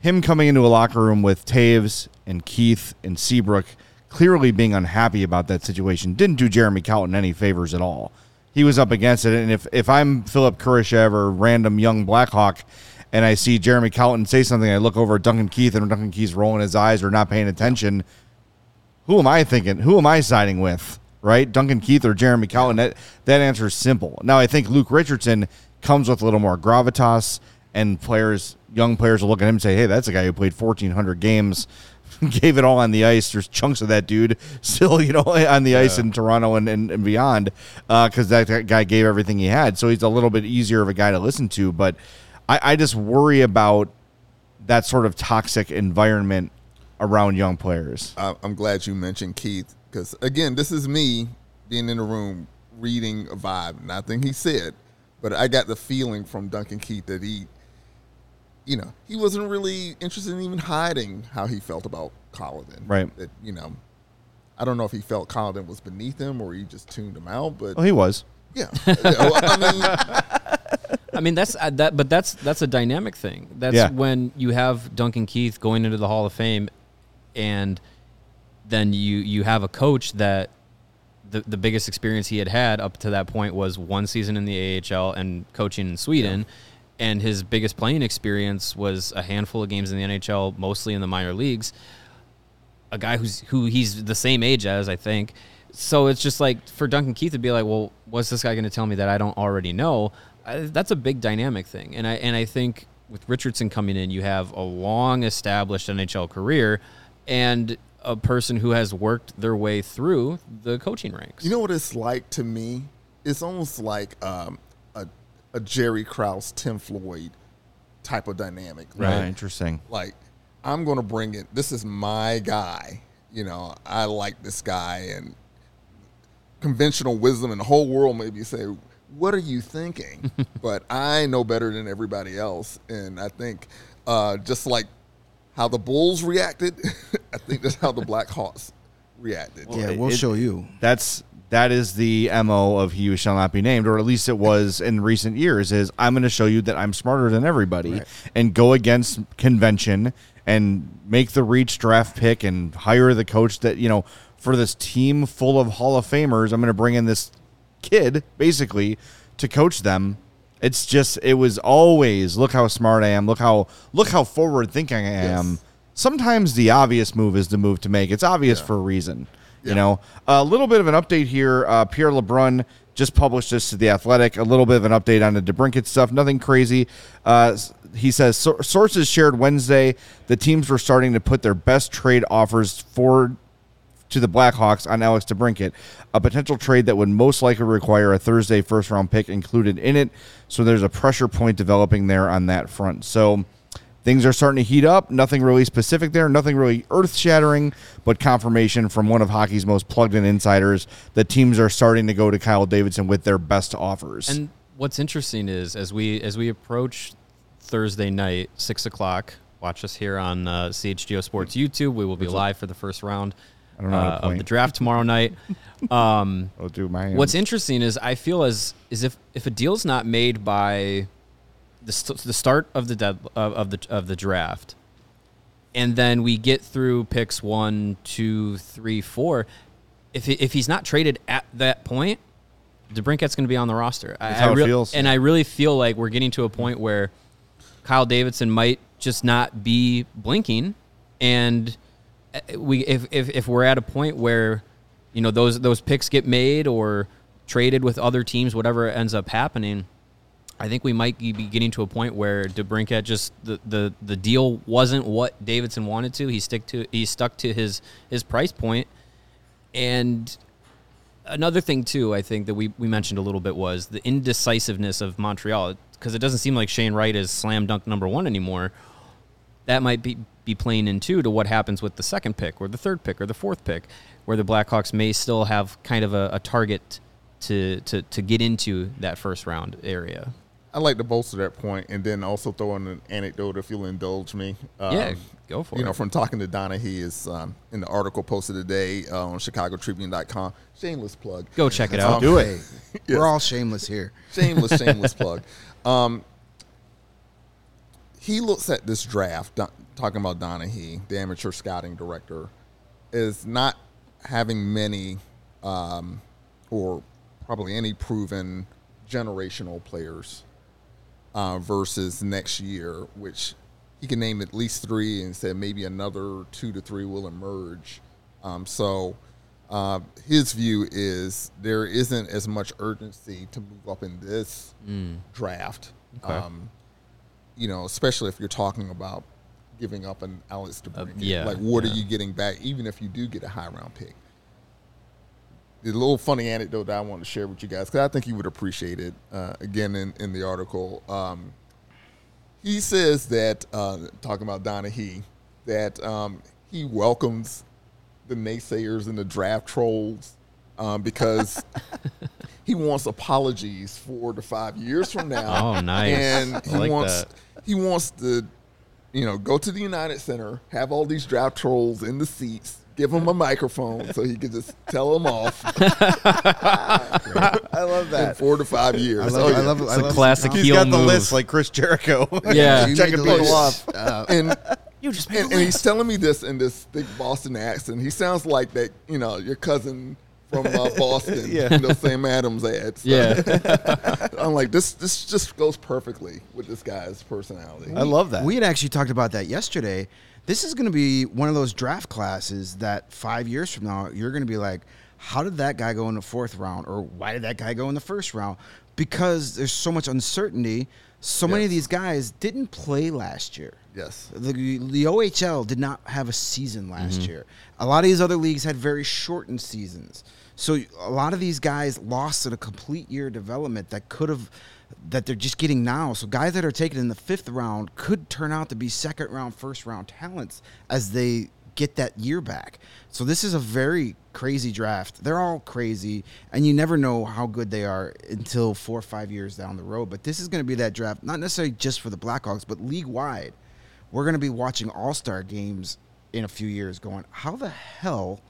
him coming into a locker room with Toews and Keith and Seabrook clearly being unhappy about that situation didn't do Jeremy Colliton any favors at all. He was up against it, and if, if I'm Philip Kurashev or random young Blackhawk and I see Jeremy Colliton say something, I look over at Duncan Keith and Duncan Keith's rolling his eyes or not paying attention who am I thinking? Who am I siding with? Right, Duncan Keith or Jeremy Colliton? That that answer is simple. Now I think Luke Richardson comes with a little more gravitas, and players, young players, will look at him and say, "Hey, that's a guy who played fourteen hundred games, gave it all on the ice. There's chunks of that dude still, you know, on the ice in Toronto and, and, and beyond, uh, because that, that guy gave everything he had. So he's a little bit easier of a guy to listen to. But I, I just worry about that sort of toxic environment around young players. I'm glad you mentioned Keith because again, this is me being in the room reading a vibe. Nothing he said, but I got the feeling from Duncan Keith that he, you know, he wasn't really interested in even hiding how he felt about Colliton. Right. That you know, I don't know if he felt Colliton was beneath him or he just tuned him out, but oh, he was. yeah, I mean, I mean that's uh, that, but that's that's a dynamic thing. That's Yeah. when you have Duncan Keith going into the Hall of Fame, and then you you have a coach that the the biggest experience he had had up to that point was one season in the AHL and coaching in Sweden, and his biggest playing experience was a handful of games in the NHL, mostly in the minor leagues. A guy who's who he's the same age as, I think. So it's just like for Duncan Keith to be like, well, what's this guy going to tell me that I don't already know? I, that's a big dynamic thing, and I and I think with Richardson coming in, you have a long established NHL career, and a person who has worked their way through the coaching ranks. You know what it's like to me? It's almost like um, a, a Jerry Krause, Tim Floyd type of dynamic. Right. interesting. Like, I'm going to bring it. This is my guy. You know, I like this guy. And conventional wisdom in the whole world maybe say, What are you thinking? but I know better than everybody else. And I think uh, just like how the Bulls reacted, I think that's how the Blackhawks reacted. Yeah, it- we'll it- show you. That's that is the mo of he who shall not be named, or at least it was in recent years. Is I'm going to show you that I'm smarter than everybody, and go against convention and make the reach draft pick and hire the coach that you know for this team full of Hall of Famers. I'm going to bring in this kid basically to coach them. It's just it was always look how smart I am. Look how look how forward thinking I am. Yes. Sometimes the obvious move is the move to make. It's obvious for a reason. You know, a little bit of an update here. Uh, Pierre LeBrun just published this to the Athletic. A little bit of an update on the DeBrincat stuff. Nothing crazy. Uh, he says sources shared Wednesday the teams were starting to put their best trade offers forward to the Blackhawks on Alex DeBrincat, a potential trade that would most likely require a Thursday first round pick included in it. So there's a pressure point developing there on that front. So things are starting to heat up. Nothing really specific there, nothing really earth shattering, but confirmation from one of hockey's most plugged in insiders that teams are starting to go to Kyle Davidson with their best offers. And what's interesting is as we as we approach Thursday night, six o'clock. Watch us here on uh, CHGO Sports YouTube. We will be live for the first round I don't know uh, of the draft tomorrow night. Um, I'll do my. What's interesting is I feel as is if if a deal's not made by the st- the start of the dead of, of the of the draft, and then we get through picks one, two, three, four. If he, if he's not traded at that point, DeBrincat's going to be on the roster. I, how I it feels. and I really feel like we're getting to a point where Kyle Davidson might just not be blinking, and Uh, we if, if if we're at a point where you know those those picks get made or traded with other teams, whatever ends up happening. I think we might be getting to a point where DeBrincat just the, the, the deal wasn't what Davidson wanted to. He stick to he stuck to his his price point, and another thing too, I think that we, we mentioned a little bit was the indecisiveness of Montreal because it doesn't seem like Shane Wright is slam dunk number one anymore. That might be be playing into to what happens with the second pick or the third pick or the fourth pick, where the Blackhawks may still have kind of a, a target to, to to get into that first round area. I like to bolster that point, and then also throw in an anecdote if you'll indulge me. Um, Yeah, go for it. you know, from talking to Donna, he is um, in the article posted today uh, on ChicagoTribune.com. Shameless plug. Go check it That's out. do it. Yes. We're all shameless here. Shameless, shameless plug. Um, he looks at this draft, Don, talking about Doneghey, the amateur scouting director, is not having many um, or probably any proven generational players uh, versus next year, which he can name at least three and said maybe another two to three will emerge. Um, so uh, his view is there isn't as much urgency to move up in this draft. Um, you know, especially if you're talking about giving up an Alex DeBrincat. yeah, like, what yeah. are you getting back, even if you do get a high round pick? The little funny anecdote that I want to share with you guys, because I think you would appreciate it. Uh, again, in, in the article, um, he says that uh, talking about Doneghey, that um, he welcomes the naysayers and the draft trolls um, because he wants apologies four to five years from now. Oh, nice. And I he like wants that. he wants to, you know, go to the United Center, have all these draft trolls in the seats, give them a microphone so he can just tell them off. I love in four to five years. I love, Oh, I yeah. love, It's I a love classic the He's heel got the move. list like Chris Jericho. Yeah. You checking people off. Uh, and You just and, and he's telling me this in this thick Boston accent. He sounds like that, you know, your cousin from uh, Boston Yeah. in those Sam Adams ads. Yeah. I'm like, this this just goes perfectly with this guy's personality. I love that. We had actually talked about that yesterday. This is going to be one of those draft classes that five years from now, you're going to be like, how did that guy go in the fourth round? Or why did that guy go in the first round? Because there's so much uncertainty. So many of these guys didn't play last year. Yes. The, the OHL did not have a season last year. A lot of these other leagues had very shortened seasons. So a lot of these guys lost at a complete year of development that could have that they're just getting now. So guys that are taken in the fifth round could turn out to be second round, first round talents as they get that year back. So this is a very crazy draft. They're all crazy, and you never know how good they are until four or five years down the road. But this is going to be that draft, not necessarily just for the Blackhawks, but league wide. We're going to be watching All Star games in a few years, going, how the hell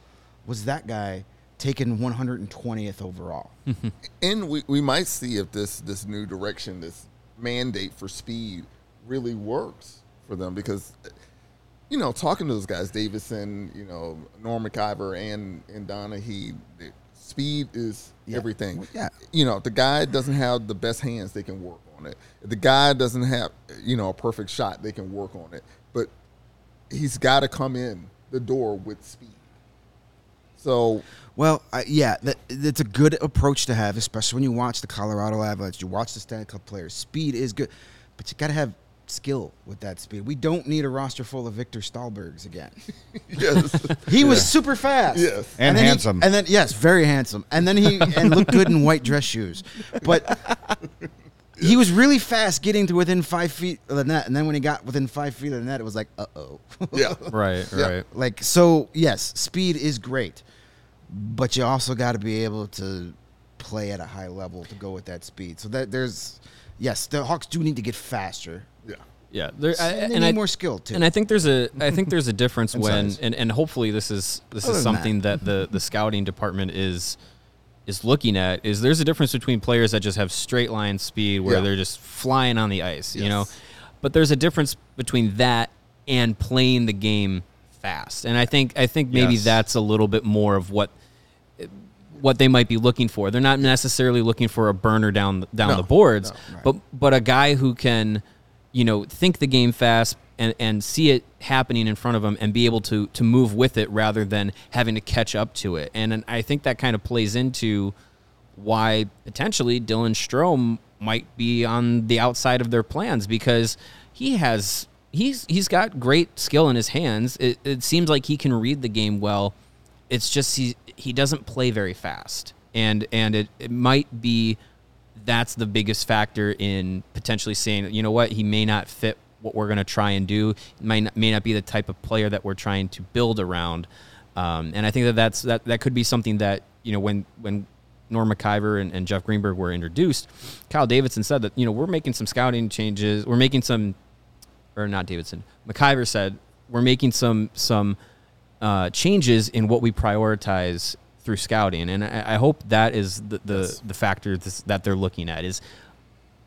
was that guy taken 120th overall? And we, we might see if this this new direction, this mandate for speed, really works for them because, you know, talking to those guys, Davidson, you know, Norm Maciver and and Doneghey, speed is Yeah. everything. Yeah. You know, if the guy doesn't have the best hands, they can work on it. If the guy doesn't have, you know, a perfect shot, they can work on it. But he's got to come in the door with speed. So Well, I, yeah, that, that's a good approach to have, especially when you watch the Colorado Avalanche. You watch the Stanley Cup players. Speed is good, but you got to have skill with that speed. We don't need a roster full of Viktor Stalbergs again. yes, He was super fast. Yes. And then he- handsome. and then yes, very handsome. And then he and looked good in white dress shoes. But he was really fast getting to within five feet of the net. And then when he got within five feet of the net, it was like, uh oh. yeah. Right, Yeah. right. like so, yes, speed is great, but you also got to be able to play at a high level to go with that speed. So that there's yes, the Hawks do need to get faster. Yeah. Yeah, there, I, And they and need I, more skill, too. And I think there's a I think there's a difference when size. and, and hopefully this is this Other is something that. the the scouting department is is looking at is there's a difference between players that just have straight line speed where Yeah. they're just flying on the ice, you know. But there's a difference between that and playing the game fast. And I think I think maybe Yes. that's a little bit more of what what they might be looking for. They're not necessarily looking for a burner down down No, the boards, no. but but a guy who can, you know, think the game fast and and see it happening in front of him and be able to to move with it rather than having to catch up to it. And, and I think that kind of plays into why potentially Dylan Strome might be on the outside of their plans because he has he's he's got great skill in his hands. It, it seems like he can read the game well. It's just he he doesn't play very fast, and and it, it might be that's the biggest factor in potentially saying you know what he may not fit what we're going to try and do. Might not, may not be the type of player that we're trying to build around. Um, and I think that that's that that could be something that you know when when Norm Maciver and, and Jeff Greenberg were introduced, Kyle Davidson said that you know we're making some scouting changes. We're making some, or not Davidson. Maciver said we're making some some uh, changes in what we prioritize through scouting, and I, I hope that is the the, the factor this, that they're looking at is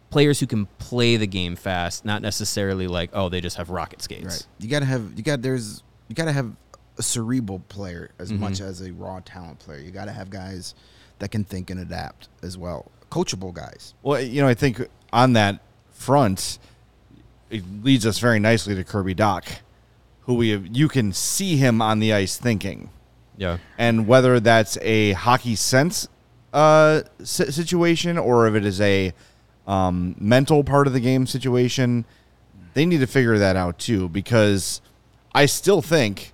players who can play the game fast, not necessarily like oh they just have rocket skates. Right. You gotta have you got there's you gotta have a cerebral player as Mm-hmm. much as a raw talent player. You gotta have guys that can think and adapt as well. Coachable guys. Well, you know, I think on that front, it leads us very nicely to Kirby Dach, who we have, you can see him on the ice thinking, Yeah. and whether that's a hockey sense uh, si- situation or if it is a um, mental part of the game situation, they need to figure that out too. Because I still think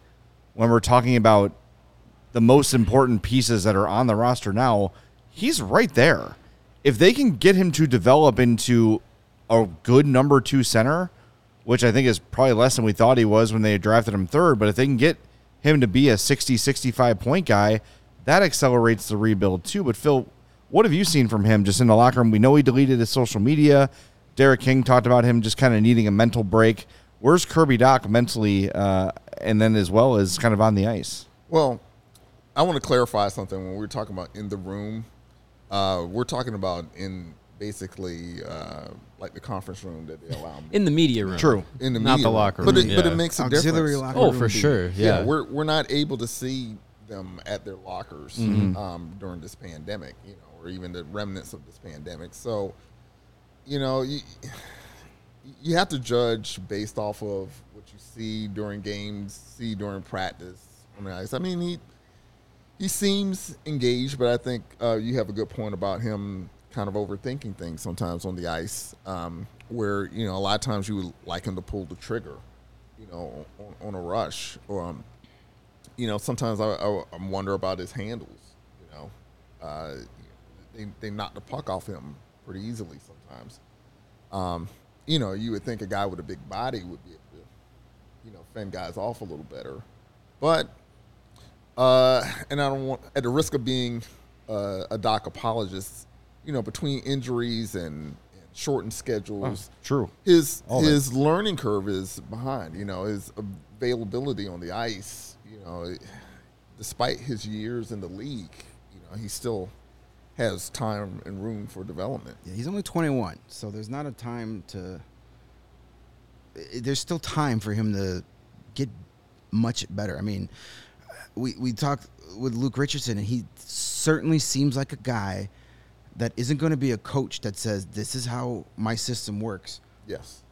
when we're talking about the most important pieces that are on the roster now, he's right there. If they can get him to develop into a good number two center, which I think is probably less than we thought he was when they drafted him third, but if they can get him to be a 60, 65 point guy, that accelerates the rebuild too. But Phil, what have you seen from him just in the locker room? We know he deleted his social media. Derek King talked about him just kind of needing a mental break. Where's Kirby Dach mentally, uh, and then as well as kind of on the ice? Well, I want to clarify something when we're talking about in the room. Uh, we're talking about in basically uh, like the conference room that they allow me In the media room. True. in the not media the room. locker But room, it, but it makes a Auxiliary difference. locker Oh, room for be- sure. Yeah, Yeah. we're we're not able to see them at their lockers Mm-hmm. um, during this pandemic, you know, or even the remnants of this pandemic. So, you know, you you have to judge based off of what you see during games, see during practice on the ice. I mean, he he seems engaged, but I think uh, you have a good point about him kind of overthinking things sometimes on the ice, um, where you know a lot of times you would like him to pull the trigger, you know, on, on a rush, or um, you know, sometimes I, I, I wonder about his handles. You know, uh, they they knock the puck off him pretty easily sometimes. Um, you know, you would think a guy with a big body would be able to, you know, fend guys off a little better, but uh, and I don't want, at the risk of being uh, a Dach apologist, you know, between injuries and, shortened schedules, oh, True. his All his learning curve is behind. You know, his availability on the ice. You know, despite his years in the league, you know, he still has time and room for development. Yeah, he's only 21, so there's not a time to. There's still time for him to get much better. I mean, we we talked with Luke Richardson, and he certainly seems like a guy that isn't going to be a coach that says this is how my system works. Yes.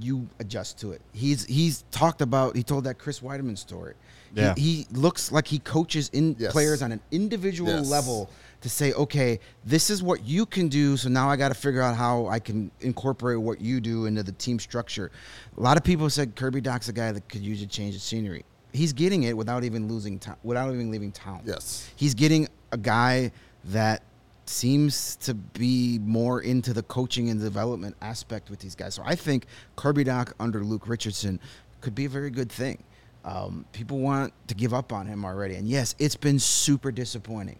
You adjust to it. He's he's talked about. He told that Chris Wideman story. He- Yeah. He, looks like he coaches in Yes. players on an individual Yes. level to say, okay, this is what you can do. So now I got to figure out how I can incorporate what you do into the team structure. A lot of people said Kirby Dach's a guy that could use a change of scenery. He's getting it without even losing time, without even leaving town. Yes. He's getting a guy that seems to be more into the coaching and development aspect with these guys. So I think Kirby Dach under Luke Richardson could be a very good thing. Um, people want to give up on him already. And yes, it's been super disappointing.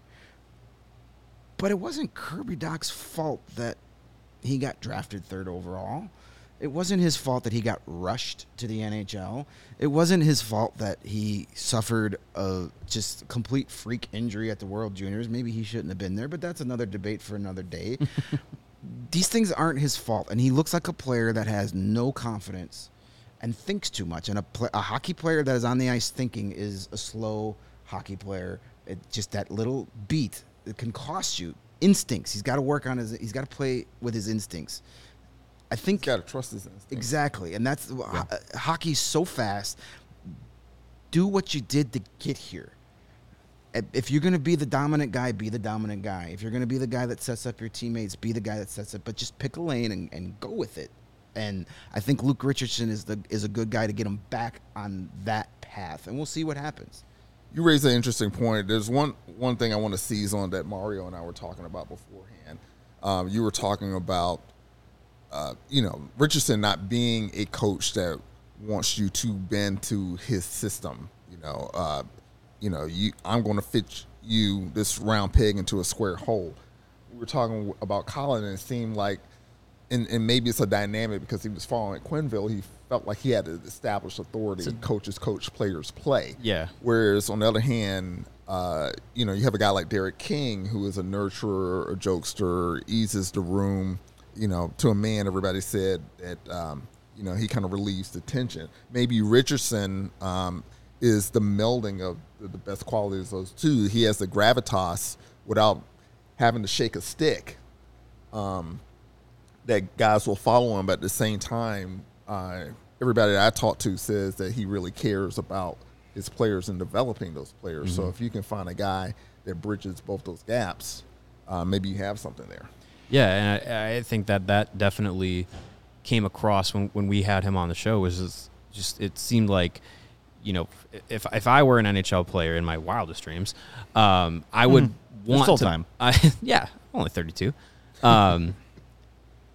But it wasn't Kirby Dach's fault that he got drafted third overall. It wasn't his fault that he got rushed to the NHL. It wasn't his fault that he suffered a just complete freak injury at the World Juniors. Maybe he shouldn't have been there, but that's another debate for another day. These things aren't his fault, and he looks like a player that has no confidence and thinks too much. And a, a hockey player that is on the ice thinking is a slow hockey player. It, just that little beat it can cost you instincts. He's got to work on his. He's got to play with his instincts. I think Got to trust his instinct. exactly, and that's ho- hockey's so fast. Do what you did to get here. If- you're going to be the dominant guy, be the dominant guy. If you're going to be the guy that sets up your teammates, be the guy that sets up. But just pick a lane and, and go with it. And I think Luke Richardson is the is a good guy to get him back on that path, and we'll see what happens. You raise an interesting point. There's one one thing I want to seize on that Mario and I were talking about beforehand. Um, you were talking about, uh, you know, Richardson not being a coach that wants you to bend to his system. You know, uh, you know, you I'm going to fit you this round peg into a square hole. We were talking about Colin, and it seemed like and, and maybe it's a dynamic because he was following at Quenneville. He felt like he had to establish authority. coaches coach, players play. Yeah. Whereas on the other hand, uh, you know, you have a guy like Derek King who is a nurturer, a jokester, eases the room. You know, to a man, everybody said that um, you know he kind of relieves the tension. Maybe Richardson um, is the melding of the, best qualities of those two. He has the gravitas without having to shake a stick that guys will follow him, but at the same time, uh, everybody that I talk to says that he really cares about his players and developing those players. So if you can find a guy that bridges both those gaps, uh, maybe you have something there. Yeah, and I, I think that that definitely came across when, when we had him on the show. Was just, just it seemed like, you know, if if I were an NHL player in my wildest dreams, um, I would want still to. time. Yeah, only thirty two. Um,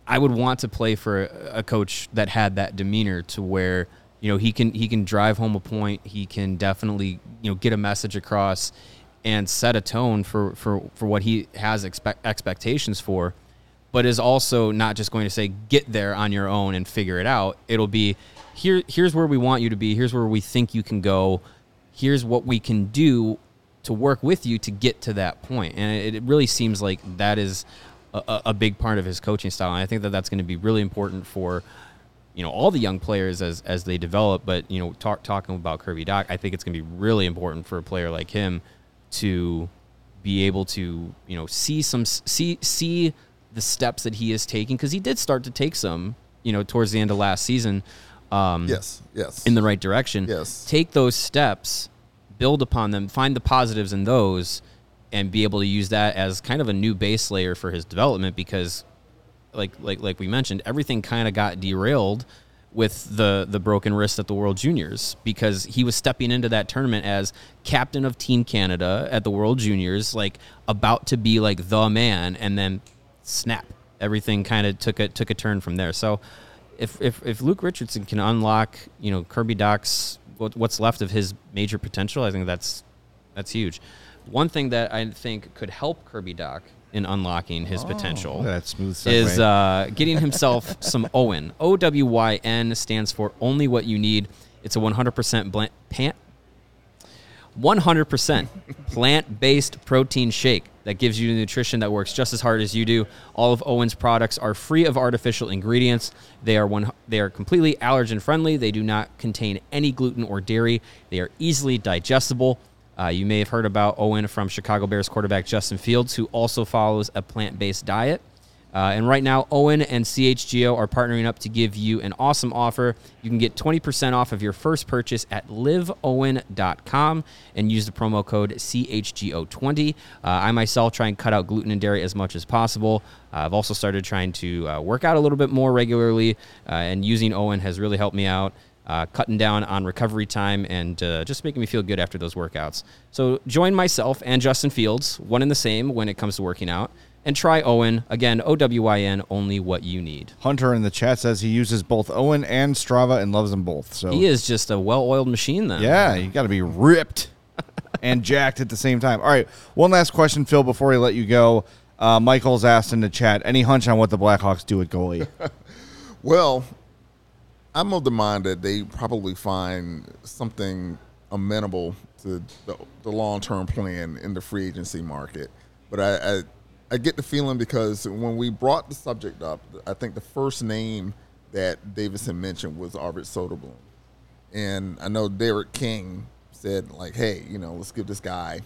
I would want to play for a, a coach that had that demeanor to where you know he can he can drive home a point. He can definitely you know get a message across and set a tone for for for what he has expect, expectations for, but is also not just going to say get there on your own and figure it out. It'll be here. Here's where we want you to be. Here's where we think you can go. Here's what we can do to work with you to get to that point. And it, it really seems like that is a- a, big part of his coaching style. And I think that that's going to be really important for you know all the young players as as they develop. But you know, talk, talking about Kirby Dach, I think it's going to be really important for a player like him to be able to you know see some see see the steps that he is taking because he did start to take some you know towards the end of last season. Um, Yes, yes. in the right direction. Yes. Take those steps, build upon them, find the positives in those, and be able to use that as kind of a new base layer for his development because like like like we mentioned, everything kind of got derailed with the the broken wrist at the World Juniors because he was stepping into that tournament as captain of Team Canada at the World Juniors, like about to be like the man, and then snap, everything kind of took a took a turn from there. So if if if Luke Richardson can unlock, you know, Kirby Dach's what, what's left of his major potential, I think that's that's huge. One thing that I think could help Kirby Dach in unlocking his potential that smooth segue. is uh, getting himself some OWYN. O W Y N stands for only what you need. It's a 100% blan- pan- 100% plant-based protein shake that gives you the nutrition that works just as hard as you do. All of OWYN's products are free of artificial ingredients. They are one they are completely allergen friendly. They do not contain any gluten or dairy. They are easily digestible. Uh, you may have heard about OWYN from Chicago Bears quarterback Justin Fields, who also follows a plant-based diet. Uh, and right now, OWYN and CHGO are partnering up to give you an awesome offer. You can get 20% off of your first purchase at liveowyn.com and use the promo code CHGO20. Uh, I myself try and cut out gluten and dairy as much as possible. Uh, I've also started trying to uh, work out a little bit more regularly, uh, and using OWYN has really helped me out. Uh, cutting down on recovery time and uh, just making me feel good after those workouts. So join myself and Justin Fields, one and the same when it comes to working out, and try OWYN. Again, O W I N, only what you need. Hunter in the chat says he uses both OWYN and Strava and loves them both. So He is just a well oiled machine then. Yeah, you got to be ripped and jacked at the same time. All right, one last question, Phil, before we let you go. Uh, Michael's asked in the chat, any hunch on what the Blackhawks do at goalie? Well, I'm of the mind that they probably find something amenable to the, the long term plan in the free agency market. But I, I, I get the feeling because when we brought the subject up, I think the first name that Davidson mentioned was Arvid Soderblom. And I know Derek King said, like, hey, you know, let's give this guy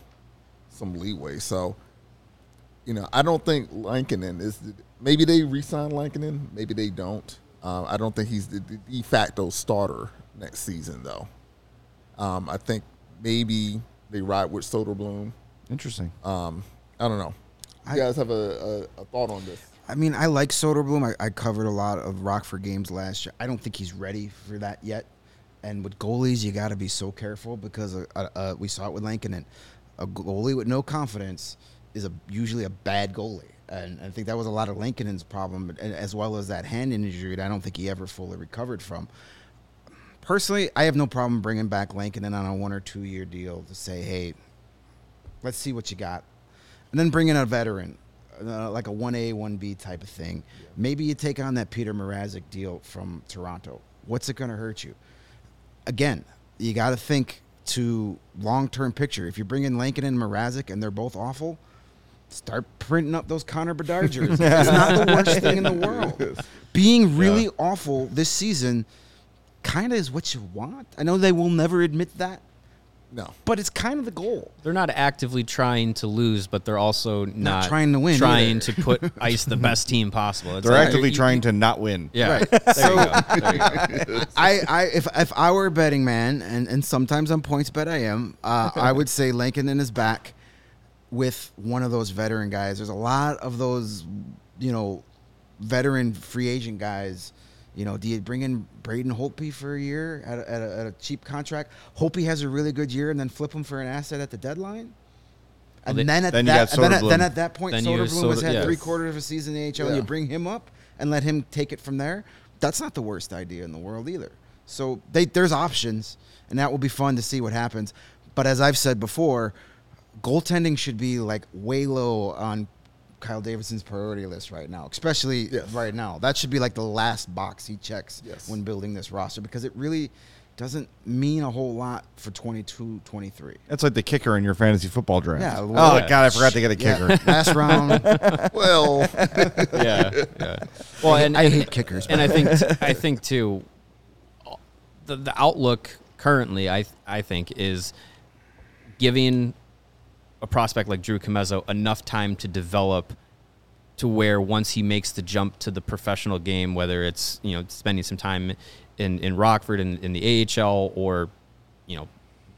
some leeway. So, you know, I don't think Lankinen is. Maybe they re-sign Lankinen, maybe they don't. Uh, I don't think he's the de facto starter next season, though. Um, I think maybe they ride with Soderblom. Interesting. Um, I don't know. You guys have a, a, a thought on this? I mean, I like Soderblom. I, I covered a lot of Rockford games last year. I don't think he's ready for that yet. And with goalies, you got to be so careful because uh, uh, uh, we saw it with Lankinen. A goalie with no confidence is a, usually a bad goalie. And I think that was a lot of Lankinen's problem, as well as that hand injury that I don't think he ever fully recovered from. Personally, I have no problem bringing back Lankinen on a one or two year deal to say, hey, let's see what you got. And then bring in a veteran, uh, like a 1A, 1B type of thing. Maybe you take on that Petr Mrazek deal from Toronto. What's it going to hurt you? Again, you got to think to long term picture. If you bring in Lankinen and Mrazek and they're both awful, start printing up those Connor Bedard jerseys. it's not the worst thing in the world. Being really awful this season kind of is what you want. I know they will never admit that, No. but it's kind of the goal. They're not actively trying to lose, but they're also not, trying to win Trying either. to put ice the best team possible. It's They're like- actively you- trying to not win. Yeah. Right. There So- you go. There you go. I, I if if I were a betting man, and, and sometimes on PointsBet I am, uh, I would say Lankinen in his back with one of those veteran guys. There's a lot of those, you know, veteran free agent guys. You know, do you bring in Braden Holtby for a year at a, at a, at a cheap contract? Holtby has a really good year, and then flip him for an asset at the deadline. And they- then at Then that, then, at, then at that point, Then Soderblom has had yes. three quarters of a season in the AHL. And you bring him up and let him take it from there. That's not the worst idea in the world either. So they, there's options, and that will be fun to see what happens. But as I've said before, goaltending should be like way low on Kyle Davidson's priority list right now, especially Yes. right now. That should be like the last box he checks Yes. when building this roster because it really doesn't mean a whole lot for 22 23. That's like the kicker in your fantasy football draft. Yeah, oh, well, God, I forgot to get a kicker. Yeah, last round. Well, yeah, yeah. Well, and I hate kickers. and I think I think too, the the outlook currently, I I think is giving a prospect like Drew Commesso enough time to develop to where once he makes the jump to the professional game, whether it's you know spending some time in in Rockford in, in the AHL or you know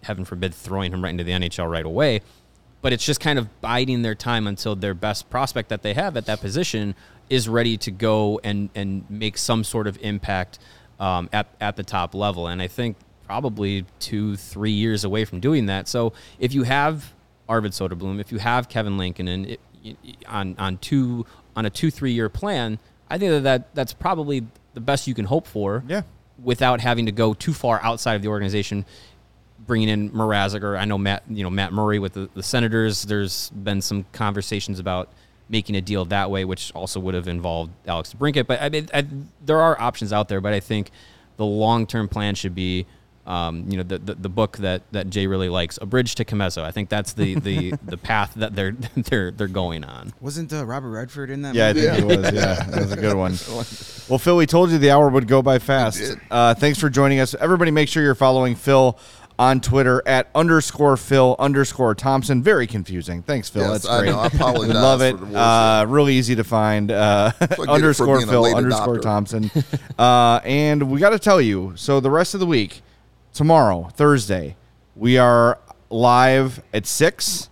heaven forbid throwing him right into the NHL right away, but it's just kind of biding their time until their best prospect that they have at that position is ready to go and and make some sort of impact um, at at the top level. And I think probably two three years away from doing that. So if you have Arvid Soderblom, if you have Kevin Lankinen, and it, on on two on a two three year plan, I think that, that that's probably the best you can hope for. Yeah. Without having to go too far outside of the organization, bringing in Mrazek or I know Matt, you know Matt Murray with the, the Senators. There's been some conversations about making a deal that way, which also would have involved Alex Brinkett. But I mean, I, there are options out there. But I think the long term plan should be, um, you know, the, the the book that that Jay really likes, A Bridge to Commesso. I think that's the the the path that they're they're they're going on. Wasn't uh, Robert Redford in that? Yeah, I movie? think he was. Yeah, that was a good one. Well, Phil, we told you the hour would go by fast. Uh, thanks for joining us. Everybody, make sure you're following Phil on Twitter at underscore Phil underscore Thompson. Very confusing. Thanks, Phil. Yes, That's I great. know. I apologize We love it. for the words Uh, really easy to find. Uh, underscore Phil underscore adopter. Thompson. uh, and we got to tell you. So the rest of the week, tomorrow, Thursday, we are live at six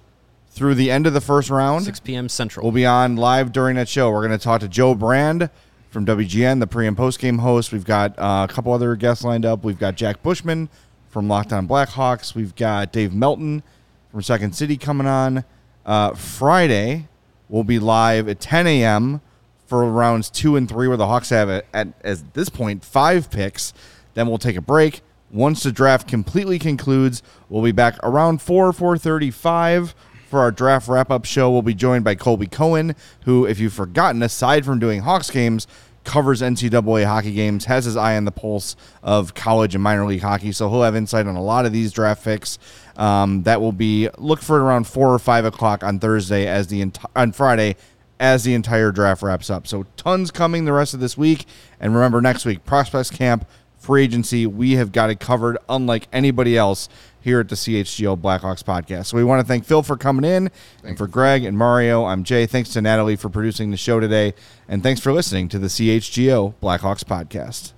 through the end of the first round. 6 p.m. Central. We'll be on live during that show. We're going to talk to Joe Brand from WGN, the pre and post game host. We've got uh, a couple other guests lined up. We've got Jack Bushman from Lockdown Blackhawks. We've got Dave Melton from Second City coming on. Uh, Friday, we'll be live at 10 a.m. for rounds two and three, where the Hawks have, at, at, at this point, five picks. Then we'll take a break. Once the draft completely concludes, we'll be back around 4, 4.35 for our draft wrap up show, we'll be joined by Colby Cohen, who, if you've forgotten, aside from doing Hawks games, covers NCAA hockey games, has his eye on the pulse of college and minor league hockey. So he'll have insight on a lot of these draft picks. Um, that will be look for it around four or five o'clock on Thursday as the enti- on Friday as the entire draft wraps up. So tons coming the rest of this week. And remember, next week prospects camp, free agency. We have got it covered, unlike anybody else here at the CHGO Blackhawks podcast. So we want to thank Phil for coming in, and for Greg and Mario. I'm Jay. Thanks to Natalie for producing the show today, and thanks for listening to the CHGO Blackhawks podcast.